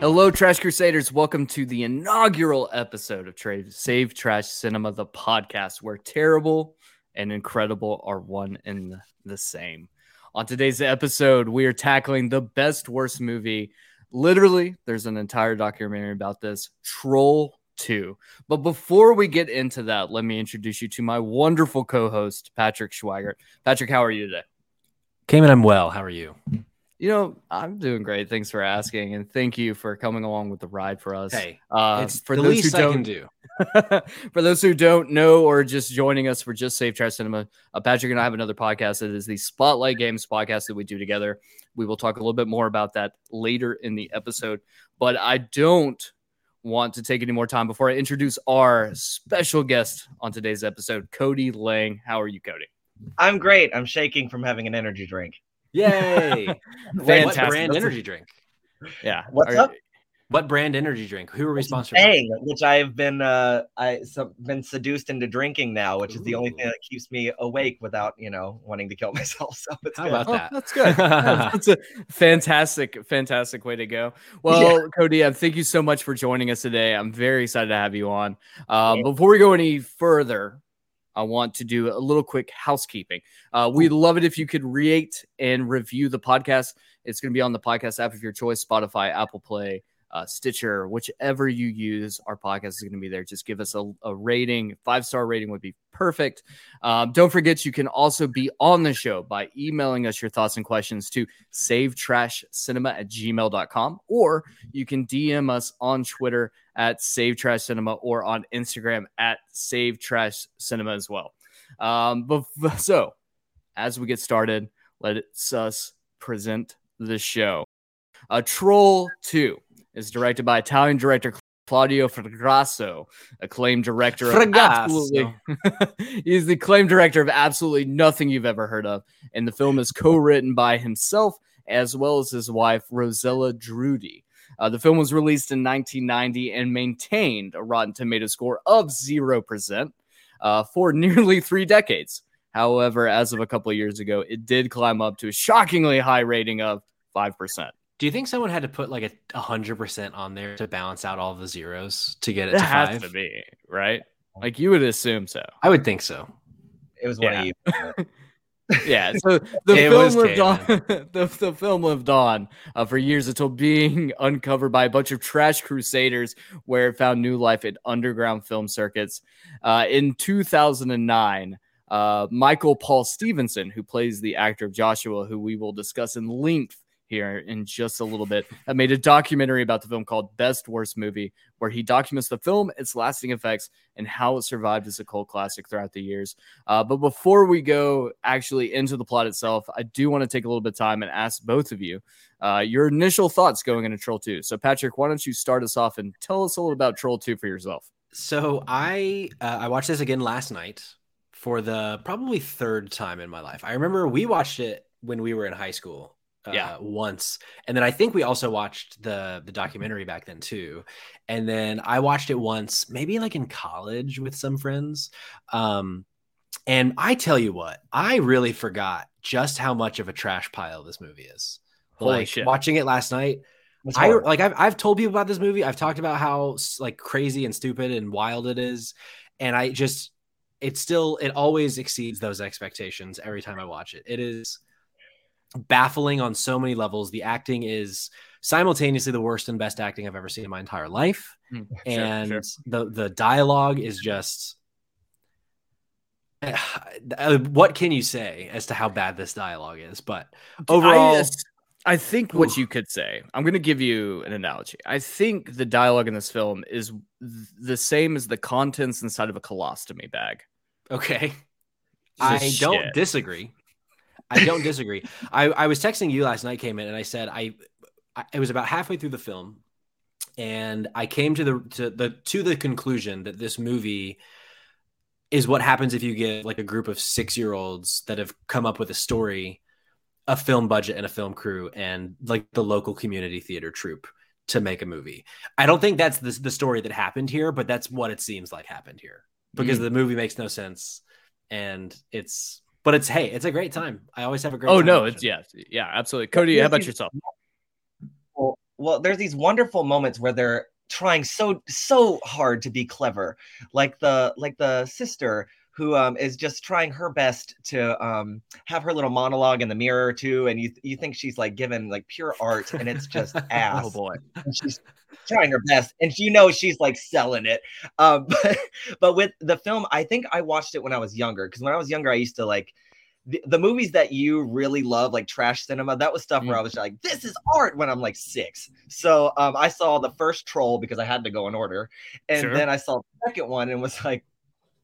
Hello, Trash Crusaders. Welcome to the inaugural episode of Trade Save Trash Cinema, the podcast where terrible and incredible are one and the same. On today's episode, we are tackling the best worst movie. Literally, there's an entire documentary about this Troll 2. But before we get into that, let me introduce you to my wonderful co host, Patrick Schweigert. Patrick, how are you today? Cayman, I'm well. How are you? You know, I'm doing great. Thanks for asking, and thank you for coming along with the ride for us. Hey, uh, it's for the those least who I don't can do. for those who don't know or just joining us for just Safe Trash Cinema, uh, Patrick and I have another podcast. that is the Spotlight Games podcast that we do together. We will talk a little bit more about that later in the episode, but I don't want to take any more time before I introduce our special guest on today's episode, Cody Lang. How are you, Cody? I'm great. I'm shaking from having an energy drink. Yay! what Fantastic. brand energy drink? Yeah. What's Are- up? What brand energy drink? Who are we sponsored? by? Bang, which I've been uh I so, been seduced into drinking now, which is the only thing that keeps me awake without you know wanting to kill myself. So it's How good. about Oh, that? that's good. That's a fantastic, fantastic way to go. Well, Cody, uh, thank you so much for joining us today. I'm very excited to have you on. Um, Yeah. Before we go any further, I want to do a little quick housekeeping. Uh, we'd love it if you could rate and review the podcast. It's going to be on the podcast app of your choice Spotify, Apple Play, uh, Stitcher, whichever you use. Our podcast is going to be there. Just give us a, a rating. Five star rating would be perfect. Um, don't forget, you can also be on the show by emailing us your thoughts and questions to savetrashcinema at gmail.com, or you can DM us on Twitter at Save Trash Cinema or on Instagram at Save Trash Cinema as well. Um, but so, as we get started, let's us present the show. A Troll 2 is directed by Italian director Claudio Fragasso, acclaimed director of Fragasso. absolutely. He's the acclaimed director of absolutely nothing you've ever heard of, and the film is co-written by himself as well as his wife Rossella Drudi. Uh, the film was released in 1990 and maintained a Rotten Tomato score of zero percent uh, for nearly three decades. However, as of a couple of years ago, it did climb up to a shockingly high rating of five percent. Do you think someone had to put like a hundred percent on there to balance out all the zeros to get it It to has five? to be right. Like you would assume so. I would think so. It was one Yeah. of you. Yeah, so the It film was lived on. The, the film lived on uh, for years until being uncovered by a bunch of trash crusaders, where it found new life in underground film circuits. Uh, in 2009, uh, Michael Paul Stephenson, who plays the actor of Joshua, who we will discuss in length here in just a little bit, I made a documentary about the film called Best Worst Movie, where he documents the film, its lasting effects, and how it survived as a cult classic throughout the years. Uh, but before we go actually into the plot itself, I do want to take a little bit of time and ask both of you uh, your initial thoughts going into Troll 2. So, Patrick, why don't you start us off and tell us a little about Troll 2 for yourself? So I uh, I watched this again last night for the probably third time in my life. I remember we watched it when we were in high school. Uh, Yeah. once and then i think we also watched the the documentary back then too and then i watched it once maybe like in college with some friends um and i tell you what i really forgot just how much of a trash pile this movie is Holy like shit. watching it last night I like I've I've told people about this movie. I've talked about how like crazy and stupid and wild it is, and I just it still it always exceeds those expectations every time I watch it. It is baffling on so many levels. The acting is simultaneously the worst and best acting I've ever seen in my entire life, Hmm, sure, and sure. the the dialogue is just. Uh, what can you say as to how bad this dialogue is? But overall, I, I think what Oof. you could say, I'm going to give you an analogy. I think the dialogue in this film is th- the same as the contents inside of a colostomy bag. okay. I don't disagree. I don't disagree. I, I was texting you last night, came in, and I said I, I it was about halfway through the film, and I came to the to the to the conclusion that this movie is what happens if you give like a group of six year olds that have come up with a story, a film budget and a film crew, and like the local community theater troupe to make a movie. I don't think that's the, the story that happened here, but that's what it seems like happened here because mm. the movie makes no sense and it's but it's hey it's a great time i always have a great Oh time no, watching it's yeah, yeah, absolutely. Cody, how about yourself? well, there's these wonderful moments where they're trying so so hard to be clever, like the like the sister who um, is just trying her best to um, have her little monologue in the mirror too, and you you think she's like given like pure art, and it's just ass. Oh boy. and she's trying her best and you know she's like selling it um but, but with the film i think i watched it when i was younger because when i was younger i used to like the, the movies that you really love like trash cinema that was stuff where i was like this is art when i'm like six so um i saw the first troll because i had to go in order and Sure. then i saw the second one and was like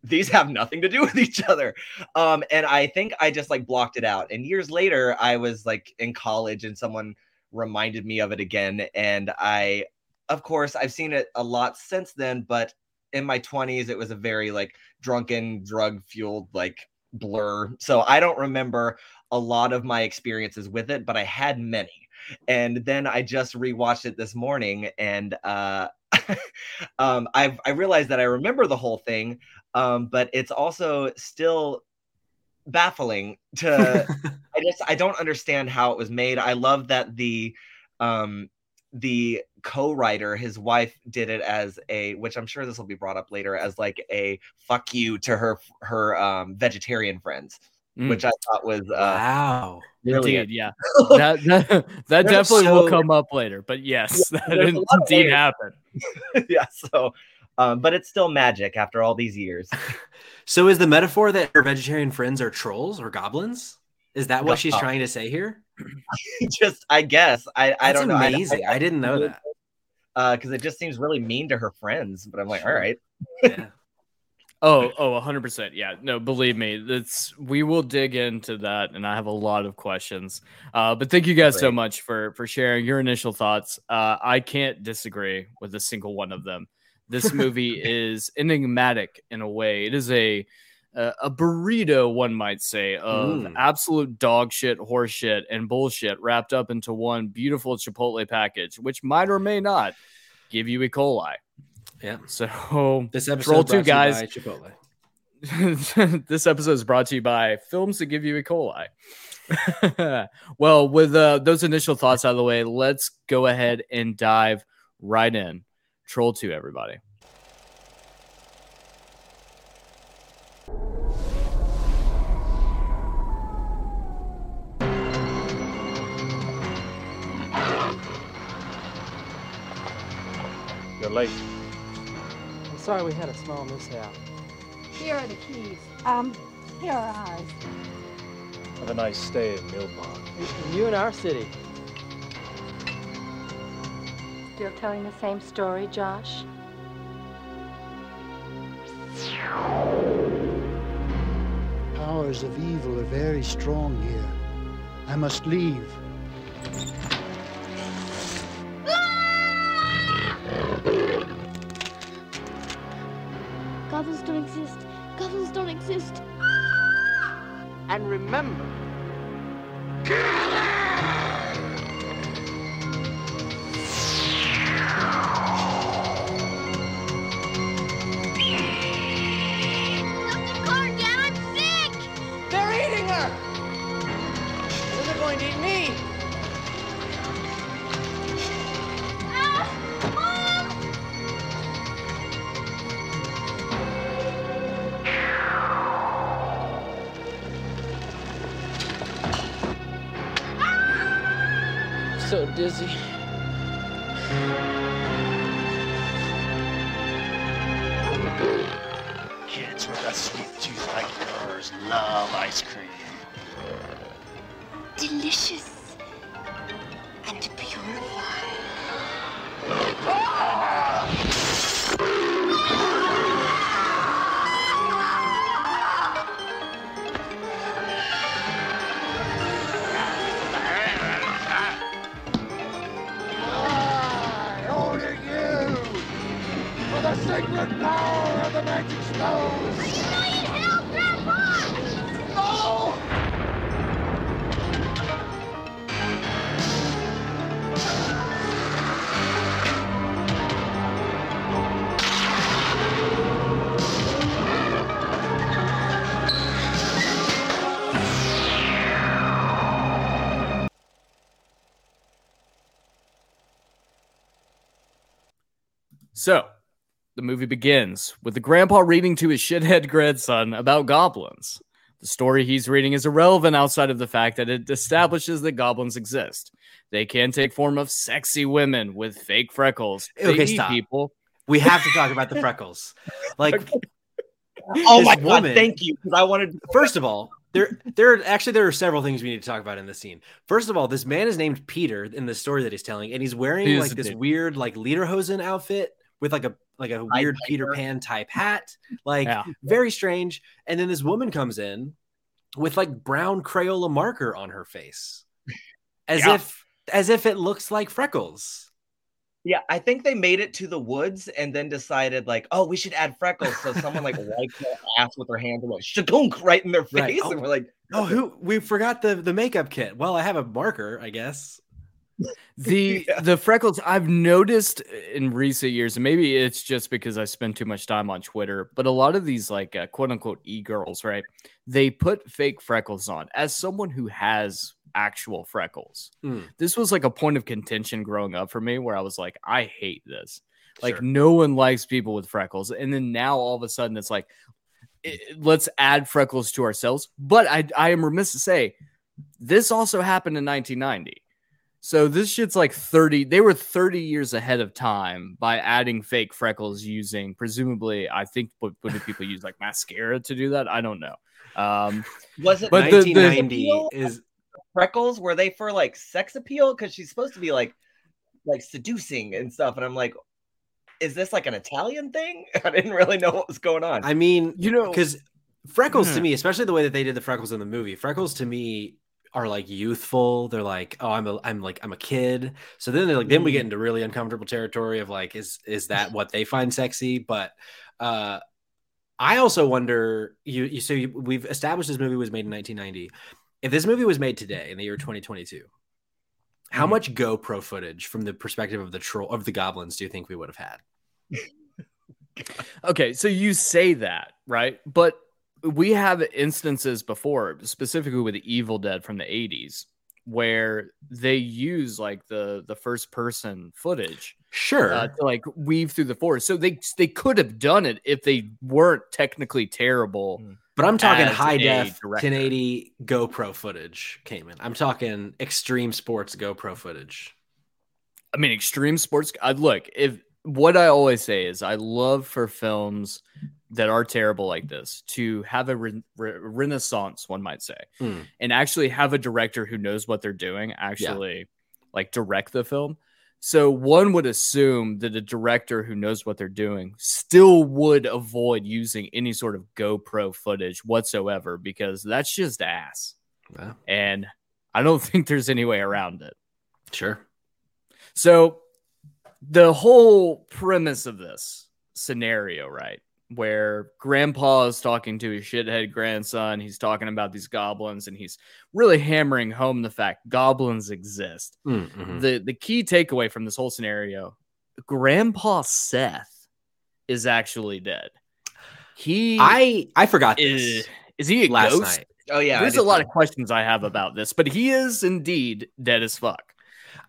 these have nothing to do with each other. Um and i think i just like blocked it out. And years later i was like in college and someone reminded me of it again. And i of course i've seen it a lot since then but in my 20s it was a very like drunken drug fueled like blur. So i don't remember a lot of my experiences with it but i had many. And then i just rewatched it this morning and uh um i've i realized that i remember the whole thing um but it's also still baffling to I just I don't understand how it was made. I love that the um the co-writer, his wife did it as a which I'm sure this will be brought up later as like a fuck you to her her um vegetarian friends, Mm. which I thought was uh wow. brilliant. Indeed, yeah. That that, that definitely will come up later. But yes, that there's a lot indeed happened. yeah, so um but it's still magic after all these years. So is the metaphor that her vegetarian friends are trolls or goblins? Is that what she's trying to say here? just I guess. I I don't know. I- amazing. I, didn't know that. uh because it just seems really mean to her friends, but I'm like, all Sure. right. Yeah. Oh, oh, 100%. Yeah. No, believe me. That's we will dig into that and I have a lot of questions. Uh but thank you guys so much for for sharing your initial thoughts. Uh I can't disagree with a single one of them. This movie is enigmatic in a way. It is a a a burrito, one might say, of Mm. absolute dog shit, horse shit, and bullshit wrapped up into one beautiful Chipotle package, which might or may not give you E. coli. Yeah. So This episode brought two to guys. by Chipotle. this episode is brought to you by films that give you E. coli. well, with uh, those initial thoughts out of the way, let's go ahead and dive right in. Troll 2, everybody. You're late. I'm sorry we had a small mishap. Here are the keys. Um, here are ours. Have a nice stay in Nilbog. And you in our city. Still telling the same story, Josh? Powers of evil are very strong here. I must leave. Goblins don't exist. Goblins don't exist. And remember, power of movie begins with the grandpa reading to his shithead grandson about goblins. The story he's reading is irrelevant outside of the fact that it establishes that goblins exist. They can take form of sexy women with fake freckles. They Okay, stop. people. We have to talk about the freckles. Like, Oh This my god, thank you. Because I wanted first of all, there, there actually there are several things we need to talk about in this scene. First of all, this man is named Peter in the story that he's telling, and he's wearing He like this indeed. weird like lederhosen outfit with like a like a weird Peter Pan type hat, like Yeah. very strange. And then this woman comes in with like brown Crayola marker on her face, as Yeah. if as if it looks like freckles. Yeah, I think they made it to the woods and then decided like, oh, we should add freckles. So someone like wiped their ass with their hands and went shadunk right in their face, Right. and we're like, Oh, who we forgot the the makeup kit. Well, I have a marker, I guess. The Yeah. the freckles I've noticed in recent years, and maybe it's just because I spend too much time on Twitter, but a lot of these like uh, quote unquote e girls, right? They put fake freckles on. As someone who has actual freckles, Mm. this was like a point of contention growing up for me, where I was like, I hate this. Like Sure. no one likes people with freckles, and then now all of a sudden it's like, i- let's add freckles to ourselves. But I I am remiss to say, this also happened in 1990. So this shit's like 30. They were 30 years ahead of time by adding fake freckles using presumably, I think what, what do people use like mascara to do that? I don't know. Um, was it But the- the- 1990 is freckles? Were they for like sex appeal? Because she's supposed to be like like seducing and stuff. And I'm like, is this like an Italian thing? I didn't really know what was going on. I mean, you know, because freckles to Hmm. me, especially the way that they did the freckles in the movie, freckles to me are like youthful. They're like, oh, I'm a, I'm like, I'm a kid. So then they're like, then we Mm. get into really uncomfortable territory of like, is is that what they find sexy? But uh, I also wonder, you, you so you, we've established this movie was made in 1990. If this movie was made today in the year 2022, how Mhm. much GoPro footage from the perspective of the troll of the goblins do you think we would have had? Okay, so you say that, right? But we have instances before, specifically with the Evil Dead from the 80s, where they use like the the first person footage Sure. uh, to like weave through the forest. So they they could have done it if they weren't technically terrible. But I'm talking high def director. 1080 GoPro footage came in. I'm talking extreme sports GoPro footage. I mean, extreme sports. I look if what I always say is I love for films that are terrible like this to have a re- re- renaissance, one might say, Mm. and actually have a director who knows what they're doing actually like direct the film. So one would assume that a director who knows what they're doing still would avoid using any sort of GoPro footage whatsoever because that's just ass. Yeah, And I don't think there's any way around it. sure. So the whole premise of this scenario, right? Where grandpa is talking to his shithead grandson, he's talking about these goblins and he's really hammering home the fact goblins exist. Mm, mhm. The the key takeaway from this whole scenario, grandpa Seth is actually dead. He I I forgot is this is he a last ghost? night. oh yeah, There's a lot of questions I have about this, but he is indeed dead as fuck.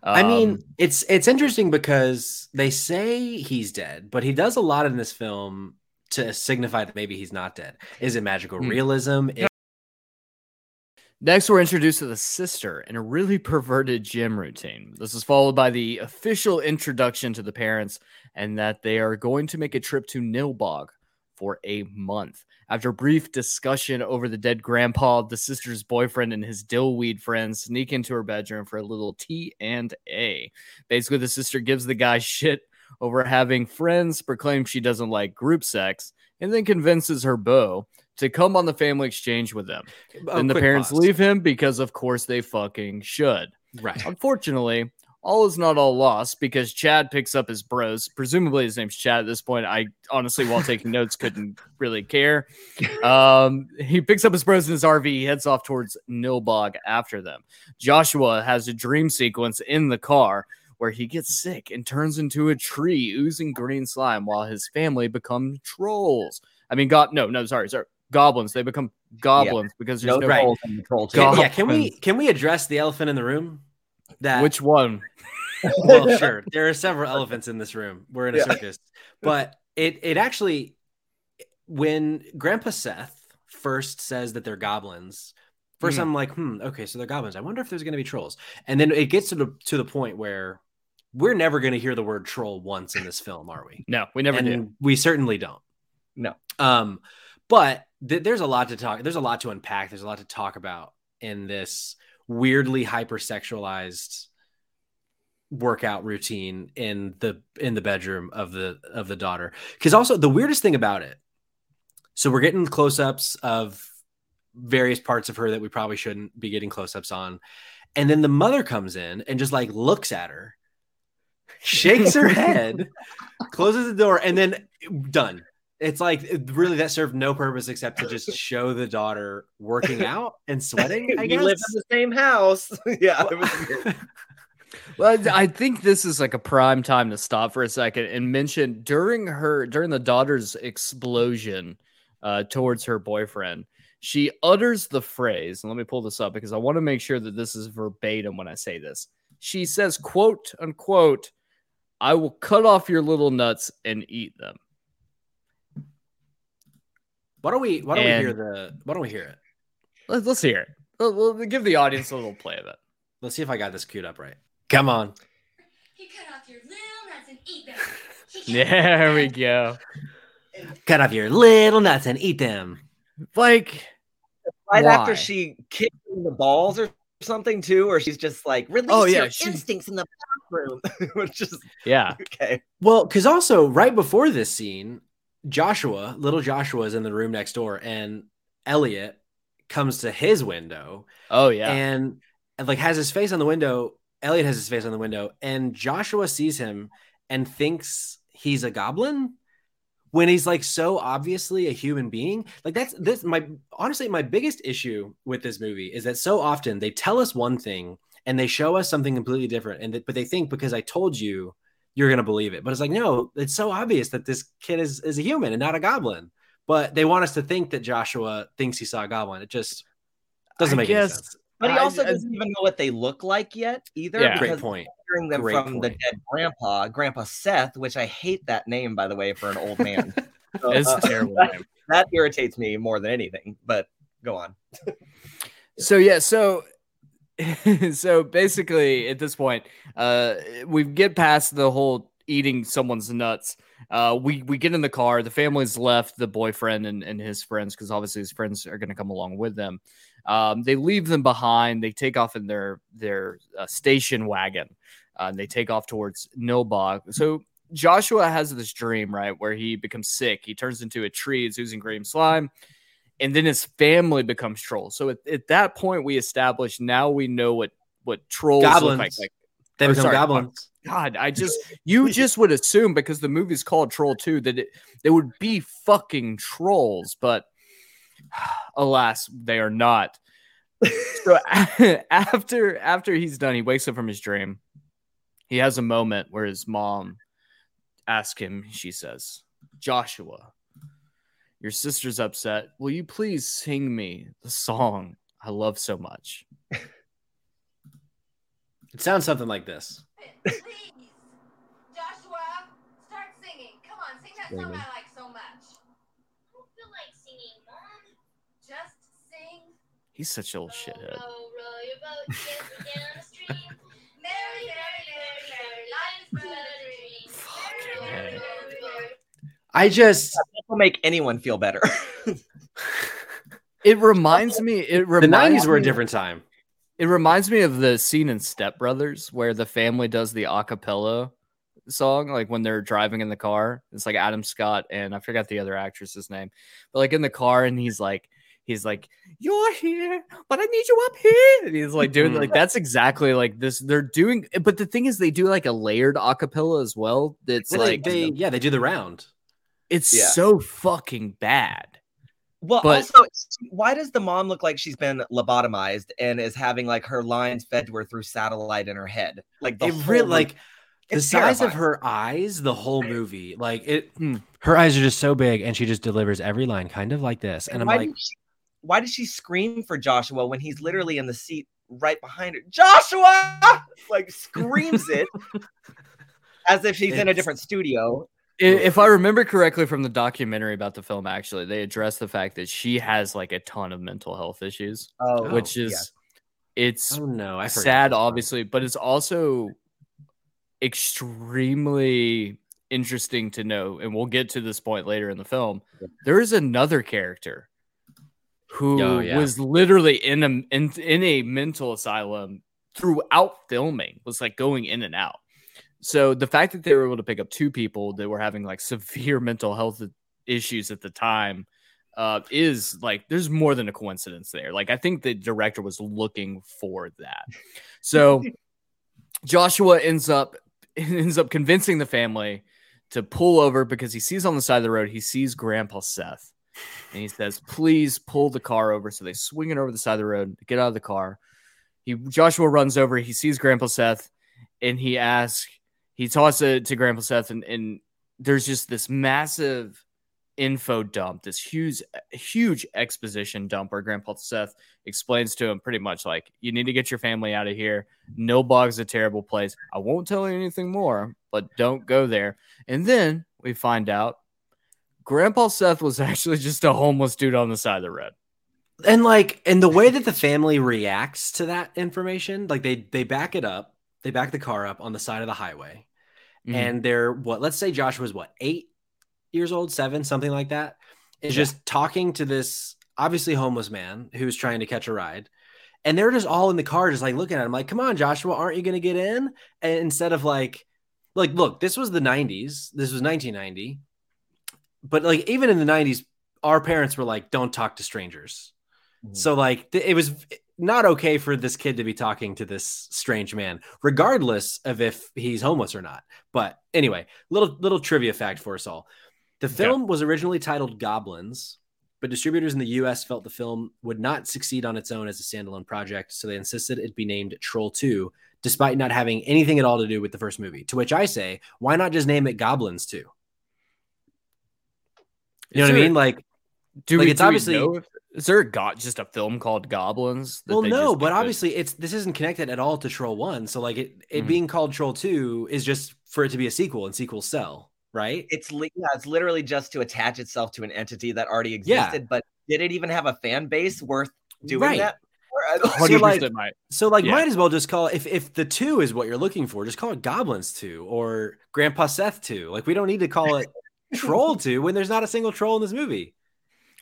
I mean, Um, it's it's interesting because they say he's dead, but he does a lot in this film to signify that maybe he's not dead. Is it magical Hmm. realism? Is- Next, we're introduced to the sister in a really perverted gym routine. This is followed by the official introduction to the parents and that they are going to make a trip to Nilbog for a month. After a brief discussion over the dead grandpa, the sister's boyfriend and his dillweed friends sneak into her bedroom for a little T and A. Basically, the sister gives the guy shit over having friends, proclaim she doesn't like group sex, and then convinces her beau to come on the family exchange with them. Oh, then the parents pause. leave him because of course they fucking should. Right. unfortunately all is not all lost because chad picks up his bros. Presumably his name's chad at this point. I honestly while taking notes couldn't really care. Um he picks up his bros in his rv he heads off towards nilbog after them. Joshua has a dream sequence in the car where he gets sick and turns into a tree oozing green slime while his family become trolls i mean god no no sorry sorry goblins they become goblins because there's No no, right. trolls in the troll God. yeah, can we can we address the elephant in the room? That which one well, sure. There are several elephants in this room. We're in a Yeah. circus. But it it actually when Grandpa Seth first says that they're goblins, first Mhm. I'm like, hmm, okay, so they're goblins. I wonder if there's gonna be trolls. And then it gets to the to the point where we're never gonna hear the word troll once in this film, are we? No, we never and do. We certainly don't. No. Um, but th- there's a lot to talk. There's a lot to unpack. There's a lot to talk about in this weirdly hypersexualized workout routine in the in the bedroom of the of the daughter. Because also the weirdest thing about it. So we're getting close-ups of various parts of her that we probably shouldn't be getting close-ups on. And then the mother comes in and just like looks at her, shakes her head, closes the door, and then done. It's like really that served no purpose except to just show the daughter working out and sweating. I we guess. live in the same house. yeah, it. Well, I think this is like a prime time to stop for a second and mention during her during the daughter's explosion uh, towards her boyfriend, she utters the phrase. And let me pull this up because I want to make sure that this is verbatim when I say this. She says, "quote unquote," "I will cut off your little nuts and eat them." Why don't we? Why don't we hear the? Why don't we hear it? Let's, let's hear it. Let- let- give the audience a little play of it. Let's see if I got this queued up right. Come on. He cut off your little nuts and eat them. There we go. Cut off your little nuts and eat them. Like right Why? after she kicked him in the balls or something too, or she's just like, release Oh, yeah, your she- instincts in the bathroom. Which is yeah, okay. Well, because also right before this scene, Joshua, little Joshua, is in the room next door, and Elliot comes to his window oh yeah. and, and like has his face on the window. Elliot has his face on the window, and Joshua sees him and thinks he's a goblin when he's like so obviously a human being. Like that's this my honestly my biggest issue with this movie is that so often they tell us one thing and they show us something completely different, and th- but they think because I told you you're gonna believe it. But it's like no, it's so obvious that this kid is is a human and not a goblin. But they want us to think that Joshua thinks he saw a goblin. It just doesn't I make any guess- sense. But he also I- doesn't even know what they look like yet either. Yeah. Great point. Hearing them Great from the dead grandpa, Grandpa Seth, which I hate that name by the way for an old man. So, It's uh, a terrible that, name. that irritates me more than anything. But go on. So yeah, so so basically at this point, uh we get past the whole eating someone's nuts. Uh we we get in the car, the family's left the boyfriend and, and his friends because obviously his friends are gonna come along with them. Um they leave them behind, they take off in their their uh, station wagon. Uh, and they take off towards Nilbog. So Joshua has this dream, right, where he becomes sick. He turns into a tree, it's oozing green slime and then his family becomes trolls. So at, at that point, we establish now we know what what trolls look Goblins. like. like They become sorry, goblins. God, I just you just would assume because the movie's called Troll Two that it, they would be fucking trolls, but alas, they are not. so after after he's done, he wakes up from his dream. He has a moment where his mom asks him. She says, "Joshua, your sister's upset. Will you please sing me the song I love so much?" It sounds something like this. Please, Joshua, start singing. Come on, sing that song I like so much. I don't feel like singing, Mom. Just sing. He's such a little shithead. Row, row your boat gently down the stream. Merry, merry, merry, merry, such but a dream. Fucking Merry, merry, A. merry, merry. I just That will make anyone feel better. It reminds me. It the reminds nineties were a me- different time. It reminds me of the scene in Step Brothers where the family does the acapella song, like when they're driving in the car. It's like Adam Scott and I forgot the other actress's name, but like in the car, and he's like, he's like, "You're here, but I need you up here." And he's like doing like that's exactly like this. They're doing, but the thing is, they do like a layered acapella as well. That's Well, like they, yeah, they do the round. it's Yeah. so fucking bad. Well, But- also, why does the mom look like she's been lobotomized and is having like her lines fed to her through satellite in her head? Like the It whole really like the It's size of her eyes, the whole movie. Like it Hmm. her eyes are just so big and she just delivers every line kind of like this. And I'm why like, did she, why did she scream for Joshua when he's literally in the seat right behind her. Joshua like screams it as if she's in a different studio. If I remember correctly from the documentary about the film, actually, they address the fact that she has like a ton of mental health issues, Oh, which yeah. is it's Oh no, I sad, obviously, but it's also extremely interesting to know. And we'll get to this point later in the film. There is another character who Oh, yeah. was literally in a in, in a mental asylum throughout filming, was like going in and out. So the fact that they were able to pick up two people that were having like severe mental health issues at the time uh, is like there's more than a coincidence there. Like I think the director was looking for that. So Joshua ends up ends up convincing the family to pull over because he sees on the side of the road he sees Grandpa Seth, and he says, "Please pull the car over." So they swing it over the side of the road, get out of the car. He Joshua runs over. He sees Grandpa Seth, and he asks, he tosses to, to Grandpa Seth, and, and there's just this massive info dump, this huge, huge exposition dump where Grandpa Seth explains to him pretty much like, you need to get your family out of here. Nilbog's a terrible place. I won't tell you anything more, but don't go there. And then we find out Grandpa Seth was actually just a homeless dude on the side of the road. and like and the way that the family reacts to that information like they they back it up they back the car up on the side of the highway. Mhm. and they're what let's say josh was what eight years old seven something like that is just talking to this obviously homeless man who's trying to catch a ride. And they're just all in the car just like looking at him like come on joshua aren't you going to get in? And instead of like like look this was the 90s this was 1990 but like even in the 90s our parents were like don't talk to strangers mm-hmm. so like th- it was not okay for this kid to be talking to this strange man, regardless of if he's homeless or not. But anyway, little little trivia fact for us all: the film was originally titled Goblins, but distributors in the U.S. felt the film would not succeed on its own as a standalone project, so they insisted it be named Troll Two, despite not having anything at all to do with the first movie. To which I say, why not just name it Goblins Two? You know Is what I mean? Like Do Like, we, it's do we obviously- know if- is there a got just a film called Goblins? that well they no just but picked? obviously it's this isn't connected at all to troll 1 so like it it Mhm. being called troll 2 is just for it to be a sequel and sequels sell right It's li- yeah, it's literally just to attach itself to an entity that already Yeah. existed. But did it even have a fan base worth doing Right. that? So, like- might. so like Yeah. might as well just call if if the 2 is what you're looking for just call it goblins 2 or grandpa seth 2 like we don't need to call it troll 2 when there's not a single troll in this movie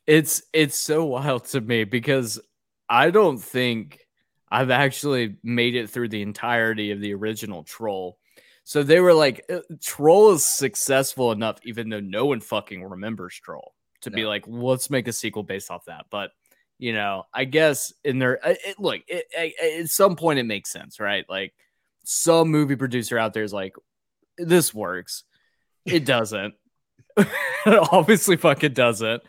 It's it's so wild to me because I don't think I've actually made it through the entirety of the original Troll. So they were like, uh, Troll is successful enough, even though no one fucking remembers Troll, to be like, let's make a sequel based off that. But you know, I guess in their it, it- look, it, it- at some point it makes sense, right? Like some movie producer out there is like, this works. It doesn't. It obviously fucking doesn't.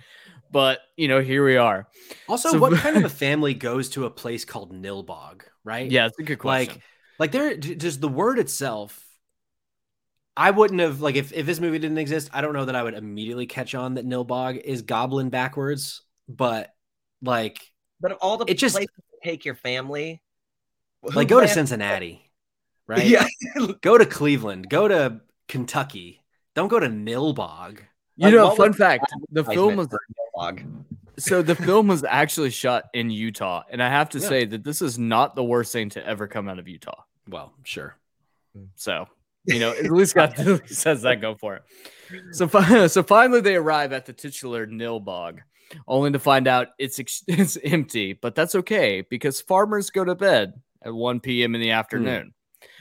But you know, here we are. also So- what kind of a family goes to a place called nilbog right Yeah, it's a good question. like like there j- just the word itself i wouldn't have like if, if this movie didn't exist i don't know that i would immediately catch on that nilbog is goblin backwards but like But of all the It just- places take your family, like go to cincinnati right Yeah, go to cleveland go to kentucky don't go to nilbog you like, know, fun fact: the film was Nilbog? so the film was actually shot in Utah, and I have to Yeah. say that this is not the worst thing to ever come out of Utah. well sure So you know, at least got at least has that go for it. So so finally they arrive at the titular Nilbog, only to find out it's ex- it's empty. But that's okay because farmers go to bed at 1 p.m. in the hmm. afternoon.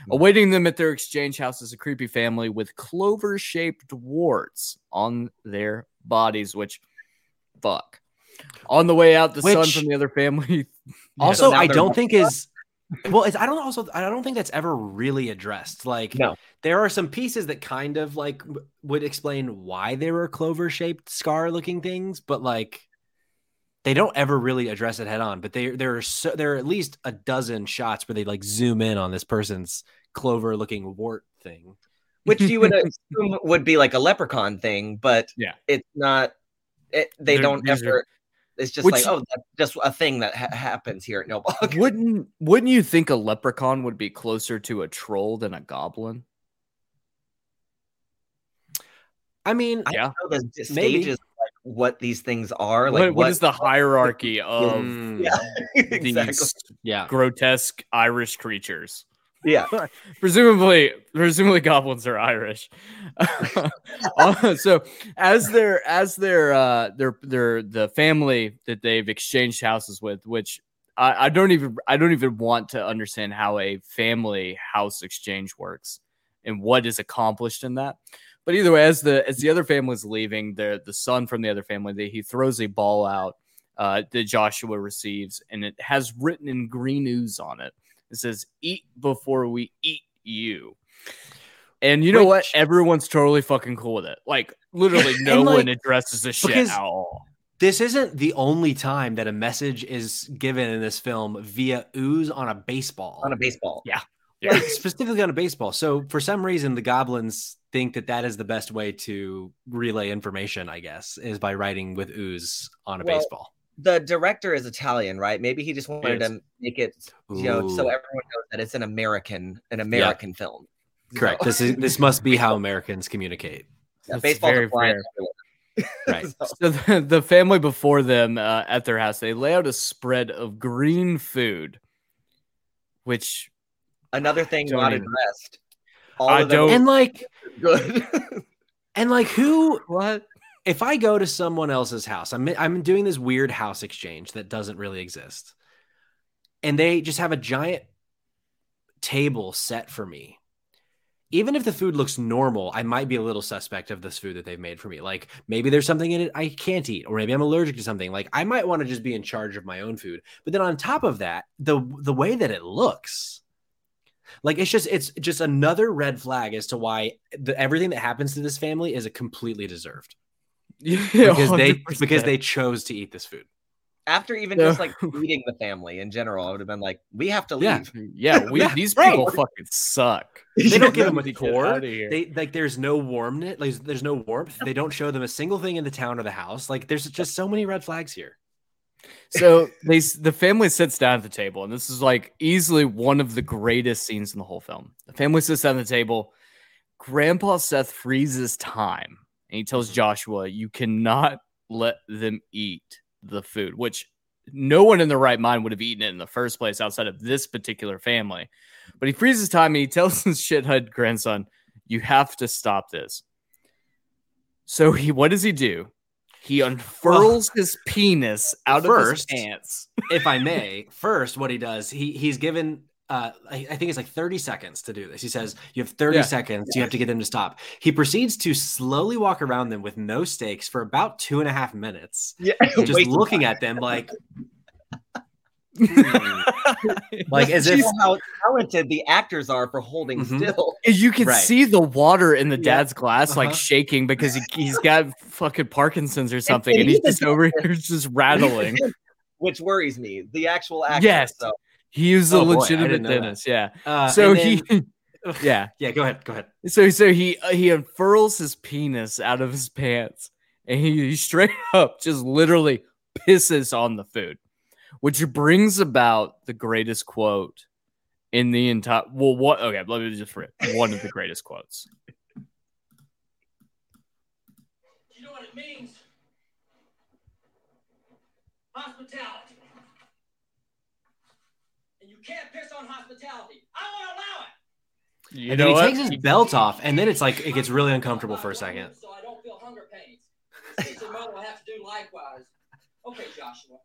Mm-hmm. Awaiting them at their exchange house is a creepy family with clover shaped warts on their bodies, which fuck. On the way out, the son from the other family. also i don't more- think is well it's, i don't also i don't think that's ever really addressed like No. there are some pieces that kind of like w- would explain why there were clover shaped scar looking things but like they don't ever really address it head on but they there are so there are at least a dozen shots where they like zoom in on this person's clover looking wart thing which you would assume would be like a leprechaun thing, but Yeah. it's not. It, they They're- don't these are- ever. It's just Which- like, oh, that's just a thing that ha- happens here at Nilbog. wouldn't wouldn't you think a leprechaun would be closer to a troll than a goblin? I mean, I Yeah. don't know the stages, what these things are. Like, what, what is the hierarchy of Yeah, exactly. these yeah. grotesque Irish creatures? Yeah, presumably presumably goblins are irish Uh, so as their as their uh their their the family that they've exchanged houses with which I, I don't even i don't even want to understand how a family house exchange works and what is accomplished in that but either way as the as the other family's leaving the the son from the other family they, he throws a ball out uh that joshua receives and it has written in green ooze on it it says, "Eat before we eat you." And you know what? Everyone's totally fucking cool with it. Like literally, no like, one addresses this shit at all. This isn't the only time that a message is given in this film via ooze on a baseball. on a baseball. Yeah. Like, specifically on a baseball. So for some reason, the goblins think that that is the best way to relay information. I guess is by writing with ooze on a Well, baseball. The director is Italian, right? Maybe he just wanted to make it, you know, so everyone knows that it's an American, an American film. Correct. So- This is this must be how Americans communicate. yeah, That's baseball's very fair. Right. So- So the, the family before them uh, at their house, they lay out a spread of green food, which Another thing Don't not even- addressed. All I of don't- And like good. and like who what? if I go to someone else's house, I'm I'm doing this weird house exchange that doesn't really exist, and they just have a giant table set for me. Even if the food looks normal, I might be a little suspect of this food that they've made for me. Like maybe there's something in it I can't eat, or maybe I'm allergic to something. Like I might want to just be in charge of my own food. But then on top of that, the the way that it looks, like it's just it's just another red flag as to why the, everything that happens to this family is a completely deserved Yeah, because they 100%. because they chose to eat this food. After even No. just like feeding the family in general, I would have been like, we have to leave. yeah, we, Yeah, these right. people fucking suck. They don't give them a Get core. They like there's no warmth. Like there's no warmth. They don't show them a single thing in the town or the house. Like there's just so many red flags here. So they the family sits down at the table, and this is like easily one of the greatest scenes in the whole film. The family sits down at the table. Grandpa Seth freezes time, and he tells mm-hmm. Joshua, "You cannot let them eat the food," which no one in their right mind would have eaten it in the first place outside of this particular family. But he freezes time, and he tells his shithead grandson, "You have to stop this." So he, what does he do? He unfurls his penis out First- of his pants. If I may, first what he does, he he's given uh I, I think it's like 30 seconds to do this. He says, You have 30 Yeah. seconds, you have to get them to stop. He proceeds to slowly walk around them with no stakes for about two and a half minutes, Yeah, just Wait, looking at them like like as if how talented the actors are for holding Mhm. still. you can Right. see the water in the Yeah. dad's glass like Uh-huh. shaking because he, he's got fucking Parkinson's or something, and and he's he's just over here just rattling. which worries me. The actual actor. Yes. So He is a Oh, boy, I legitimate didn't that. dentist. Yeah. uh, So and he, yeah. yeah, go ahead, go ahead. So so he uh, he unfurls his penis out of his pants, and he, he straight up just literally pisses on the food, which brings about the greatest quote in the entire. Well, what? Okay, let me just read one of the greatest quotes. You know what it means? Hospitality. And you can't piss on hospitality. I won't allow it. You and know then he what? takes his belt off, and then it's like it gets really uncomfortable for a second. So I don't feel hunger pains. Sister mother will have to do likewise. Okay, Joshua,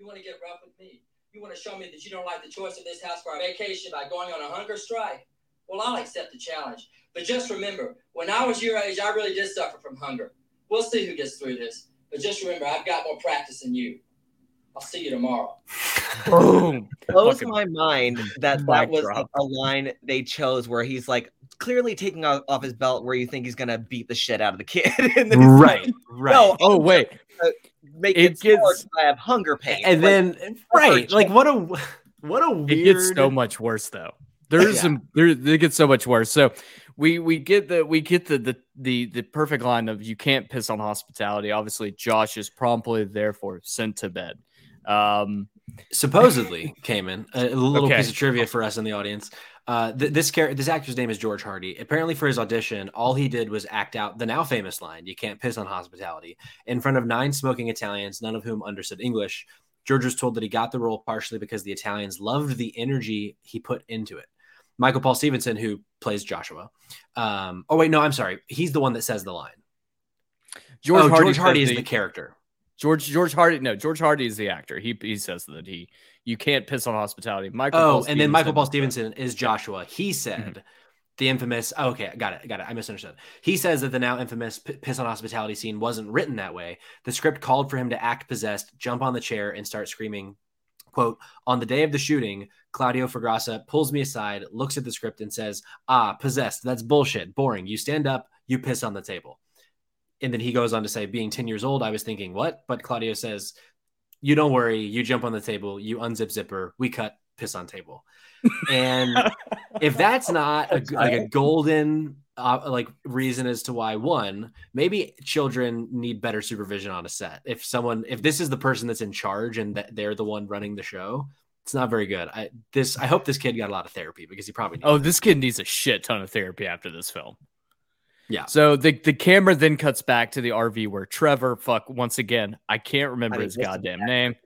you want to get rough with me? You want to show me that you don't like the choice of this house for our vacation by going on a hunger strike? Well, I'll accept the challenge. But just remember, when I was your age, I really did suffer from hunger. We'll see who gets through this. But just remember, I've got more practice than you. I'll see you tomorrow. Boom. blows my mind that that was drop. a line they chose where he's like clearly taking off, off his belt where you think he's gonna beat the shit out of the kid. and then Right, like, right. No, Oh wait, uh, make It it, gets, gets- I have hunger pains. and Like, then right, like what a what a weird. it gets so much worse though. There's Yeah. some there it gets so much worse. So we we get the we get the the the the perfect line of you can't piss on hospitality. Obviously, Josh is promptly therefore sent to bed. Um, supposedly Cayman. A, a little Okay. piece of trivia for us in the audience. Uh, th- this character, this actor's name is George Hardy. Apparently, for his audition, all he did was act out the now famous line "You can't piss on hospitality" in front of nine smoking Italians, none of whom understood English. George was told that he got the role partially because the Italians loved the energy he put into it. Michael Paul Stephenson, who plays Joshua. Um, oh wait, no, I'm sorry. He's the one that says the line. George oh, Hardy, George Hardy is the character. George George Hardy. No, George Hardy is the actor. He he says that he you can't piss on hospitality. Michael. Oh, Paul and then Michael Paul Stephenson- Stephenson is Joshua. He said Mm-hmm. the infamous. oh, okay, got it, got it. I misunderstood. He says that the now infamous p- piss on hospitality scene wasn't written that way. The script called for him to act possessed, jump on the chair, and start screaming. "Quote: On the day of the shooting, Claudio Fragasso pulls me aside, looks at the script, and says, "Ah, possessed. That's bullshit. Boring. You stand up, you piss on the table." And then he goes on to say, being 10 years old, I was thinking, what? But Claudio says, you don't worry. You jump on the table, you unzip zipper, we cut, piss on table. And if that's not a, like a golden uh, like reason as to why one, maybe children need better supervision on a set. If someone, if this is the person that's in charge and that they're the one running the show, it's not very good. I this I hope this kid got a lot of therapy because he probably. Oh, this kid needs a shit ton of therapy after this film. Yeah. So the the camera then cuts back to the RV where Trevor, fuck, once again, I can't remember I his goddamn name.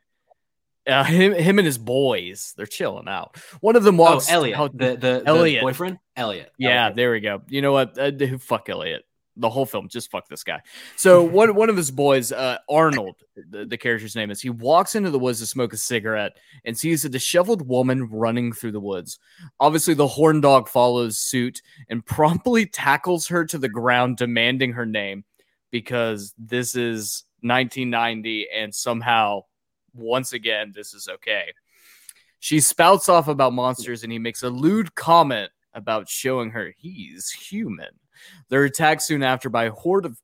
Uh, him, him and his boys, they're chilling out. One of them walks. Oh. Elliot, out- the, the the Elliot. boyfriend, Elliot. Yeah, Elliot. there we go. You know what? Uh, who fuck Elliot. The whole film, just fuck this guy. So one one of his boys, uh, Arnold, the, the character's name is. He walks into the woods to smoke a cigarette and sees a disheveled woman running through the woods. Obviously, the horn dog follows suit and promptly tackles her to the ground, demanding her name because this is 1990 and somehow, once again, this is okay. She spouts off about monsters and he makes a lewd comment about showing her he's human. They're attacked soon after by a horde of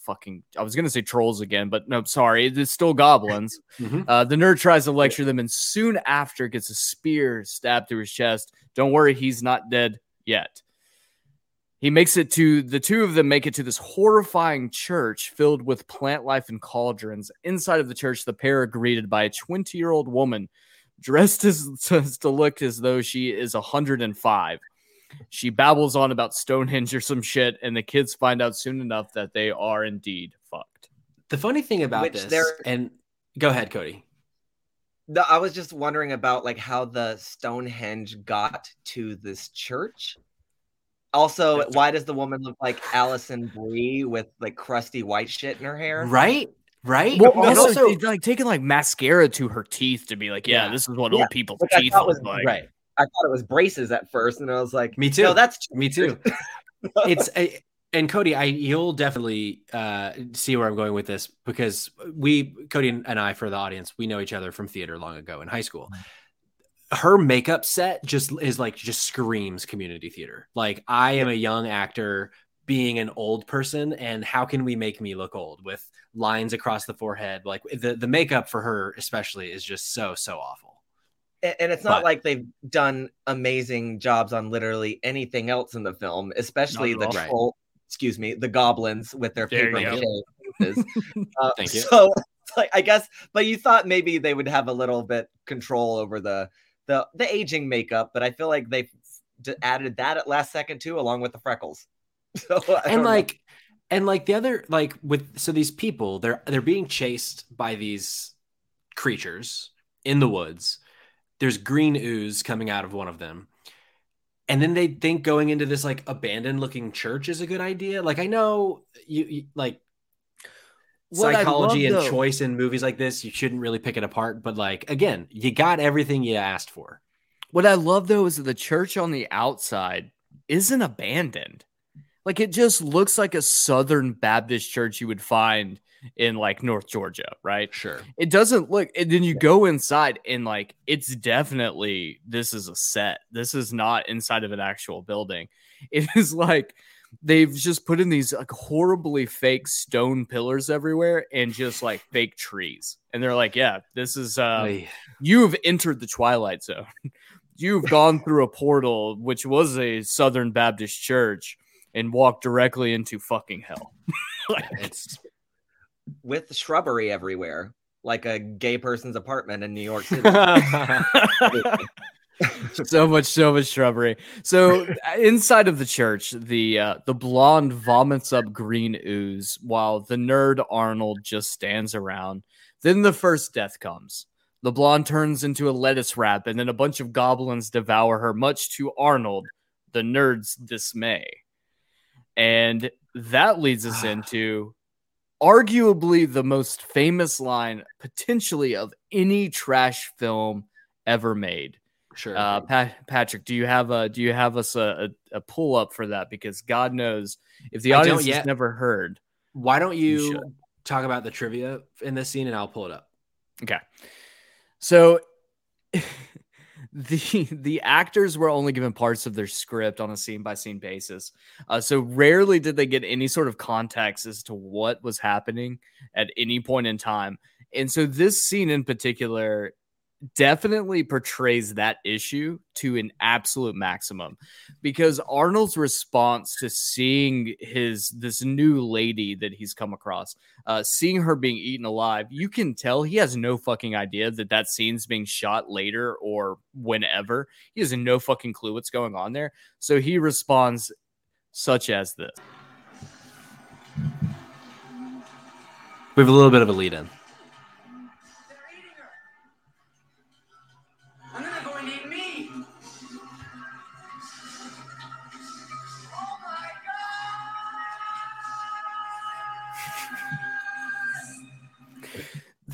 fucking, I was going to say trolls again, but no, sorry, it's still goblins. Mhm. Uh, the nerd tries to lecture them and soon after gets a spear stabbed through his chest. Don't worry, he's not dead yet. He makes it to the two of them make it to this horrifying church filled with plant life and cauldrons. Inside of the church, the pair are greeted by a 20 year old woman dressed as, as to look as though she is 105. She babbles on about Stonehenge or some shit, and the kids find out soon enough that they are indeed fucked. The funny thing about Which this, there- and go ahead, Cody. No, I was just wondering about like how the Stonehenge got to this church. Also, why does the woman look like Alison Brie with like crusty white shit in her hair? Right, right. Well, And also, like taking like mascara to her teeth to be like, yeah, Yeah. this is what Yeah, old people's which teeth look was like. right. I thought it was braces at first, and I was like, Me too. No, that's Me too. it's a, and Cody, I you'll definitely uh, see where I'm going with this because we, Cody and I, for the audience, we know each other from theater long ago in high school. Her makeup set just is like just screams community theater. Like I am a young actor being an old person, and how can we make me look old with lines across the forehead? Like the the makeup for her especially is just so so awful. A- and it's not But- like they've done amazing jobs on literally anything else in the film, especially Not the at all. troll. Excuse me, the goblins with their There paper you faces. Uh, Thank you. So, like, I guess, but you thought maybe they would have a little bit control over the the the aging makeup, but I feel like they d- added that at last second too, along with the freckles. So, I don't and know. like and like the other like with so these people they're they're being chased by these creatures in the woods there's green ooze coming out of one of them. And then they think going into this like abandoned looking church is a good idea. Like i know you, you like What psychology love, and though- choice in movies like this you shouldn't really pick it apart but like again you got everything you asked for. What I love though is that the church on the outside isn't abandoned. Like it just looks like a Southern Baptist church you would find in like North Georgia, right? sure It doesn't look, and then you go inside and like it's definitely this is a set. This is not inside of an actual building. It is like they've just put in these like horribly fake stone pillars everywhere and just like fake trees. And they're like, yeah, this is uh Ay. you've entered the twilight zone. You've gone through a portal, which was a Southern Baptist church, and walked directly into fucking hell. Like, It's with shrubbery everywhere, like a gay person's apartment in New York City. so much, so much shrubbery. So uh, inside of the church, the uh, the blonde vomits up green ooze, while the nerd Arnold just stands around. Then the first death comes. The blonde turns into a lettuce wrap, and then a bunch of goblins devour her, much to Arnold, the nerd's dismay. And that leads us into arguably the most famous line, potentially of any trash film ever made. sure. Uh, Pat, Patrick, do you have a do you have us a, a, a pull up for that? Because God knows if the audience has never heard. Why don't you you, talk about the trivia in this scene and I'll pull it up. Okay, so the the actors were only given parts of their script on a scene by scene basis. Uh, so rarely did they get any sort of context as to what was happening at any point in time. And so this scene in particular definitely portrays that issue to an absolute maximum because Arnold's response to seeing his this new lady that he's come across uh seeing her being eaten alive you can tell he has no fucking idea that that scene's being shot later or whenever. He has no fucking clue what's going on there. So he responds such as this. We have a little bit of a lead in.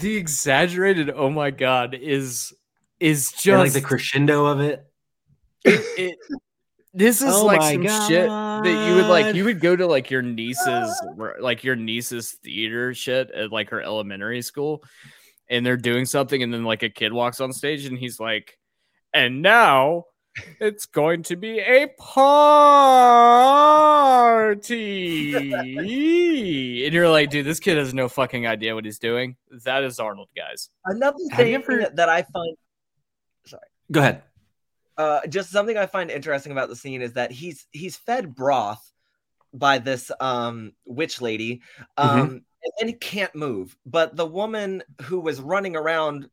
The exaggerated oh my god is is just And, like the crescendo of it. it, this is Oh like some shit that you would like you would go to like your niece's like your niece's theater shit at like her elementary school and they're doing something and then like a kid walks on stage and he's like and now it's going to be a party and you're like dude this kid has no fucking idea what he's doing that is arnold guys Another thing ever- that I find sorry. Go ahead. uh, just something I find interesting about the scene is that he's he's fed broth by this um witch lady, um, and he can't move. But the woman who was running around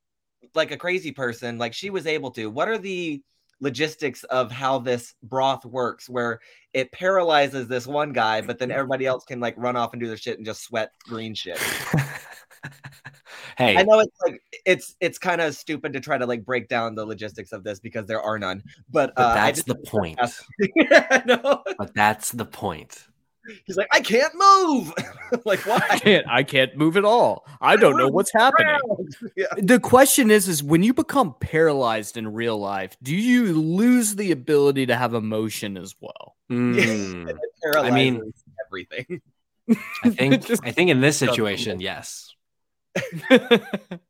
like a crazy person, like she was able to. What are the logistics of how this broth works, where it paralyzes this one guy, but then everybody else can like run off and do their shit and just sweat green shit? hey, I know it's like it's it's kind of stupid to try to like break down the logistics of this because there are none. But, but uh, that's the point. But that's the point. He's like, I can't move. like, why? i can't i can't move at all i don't know what's happening Yeah. the question is is when you become paralyzed in real life do you lose the ability to have emotion as well Mm, Paralyzes mean- everything. I think Just- I think in this situation, yes.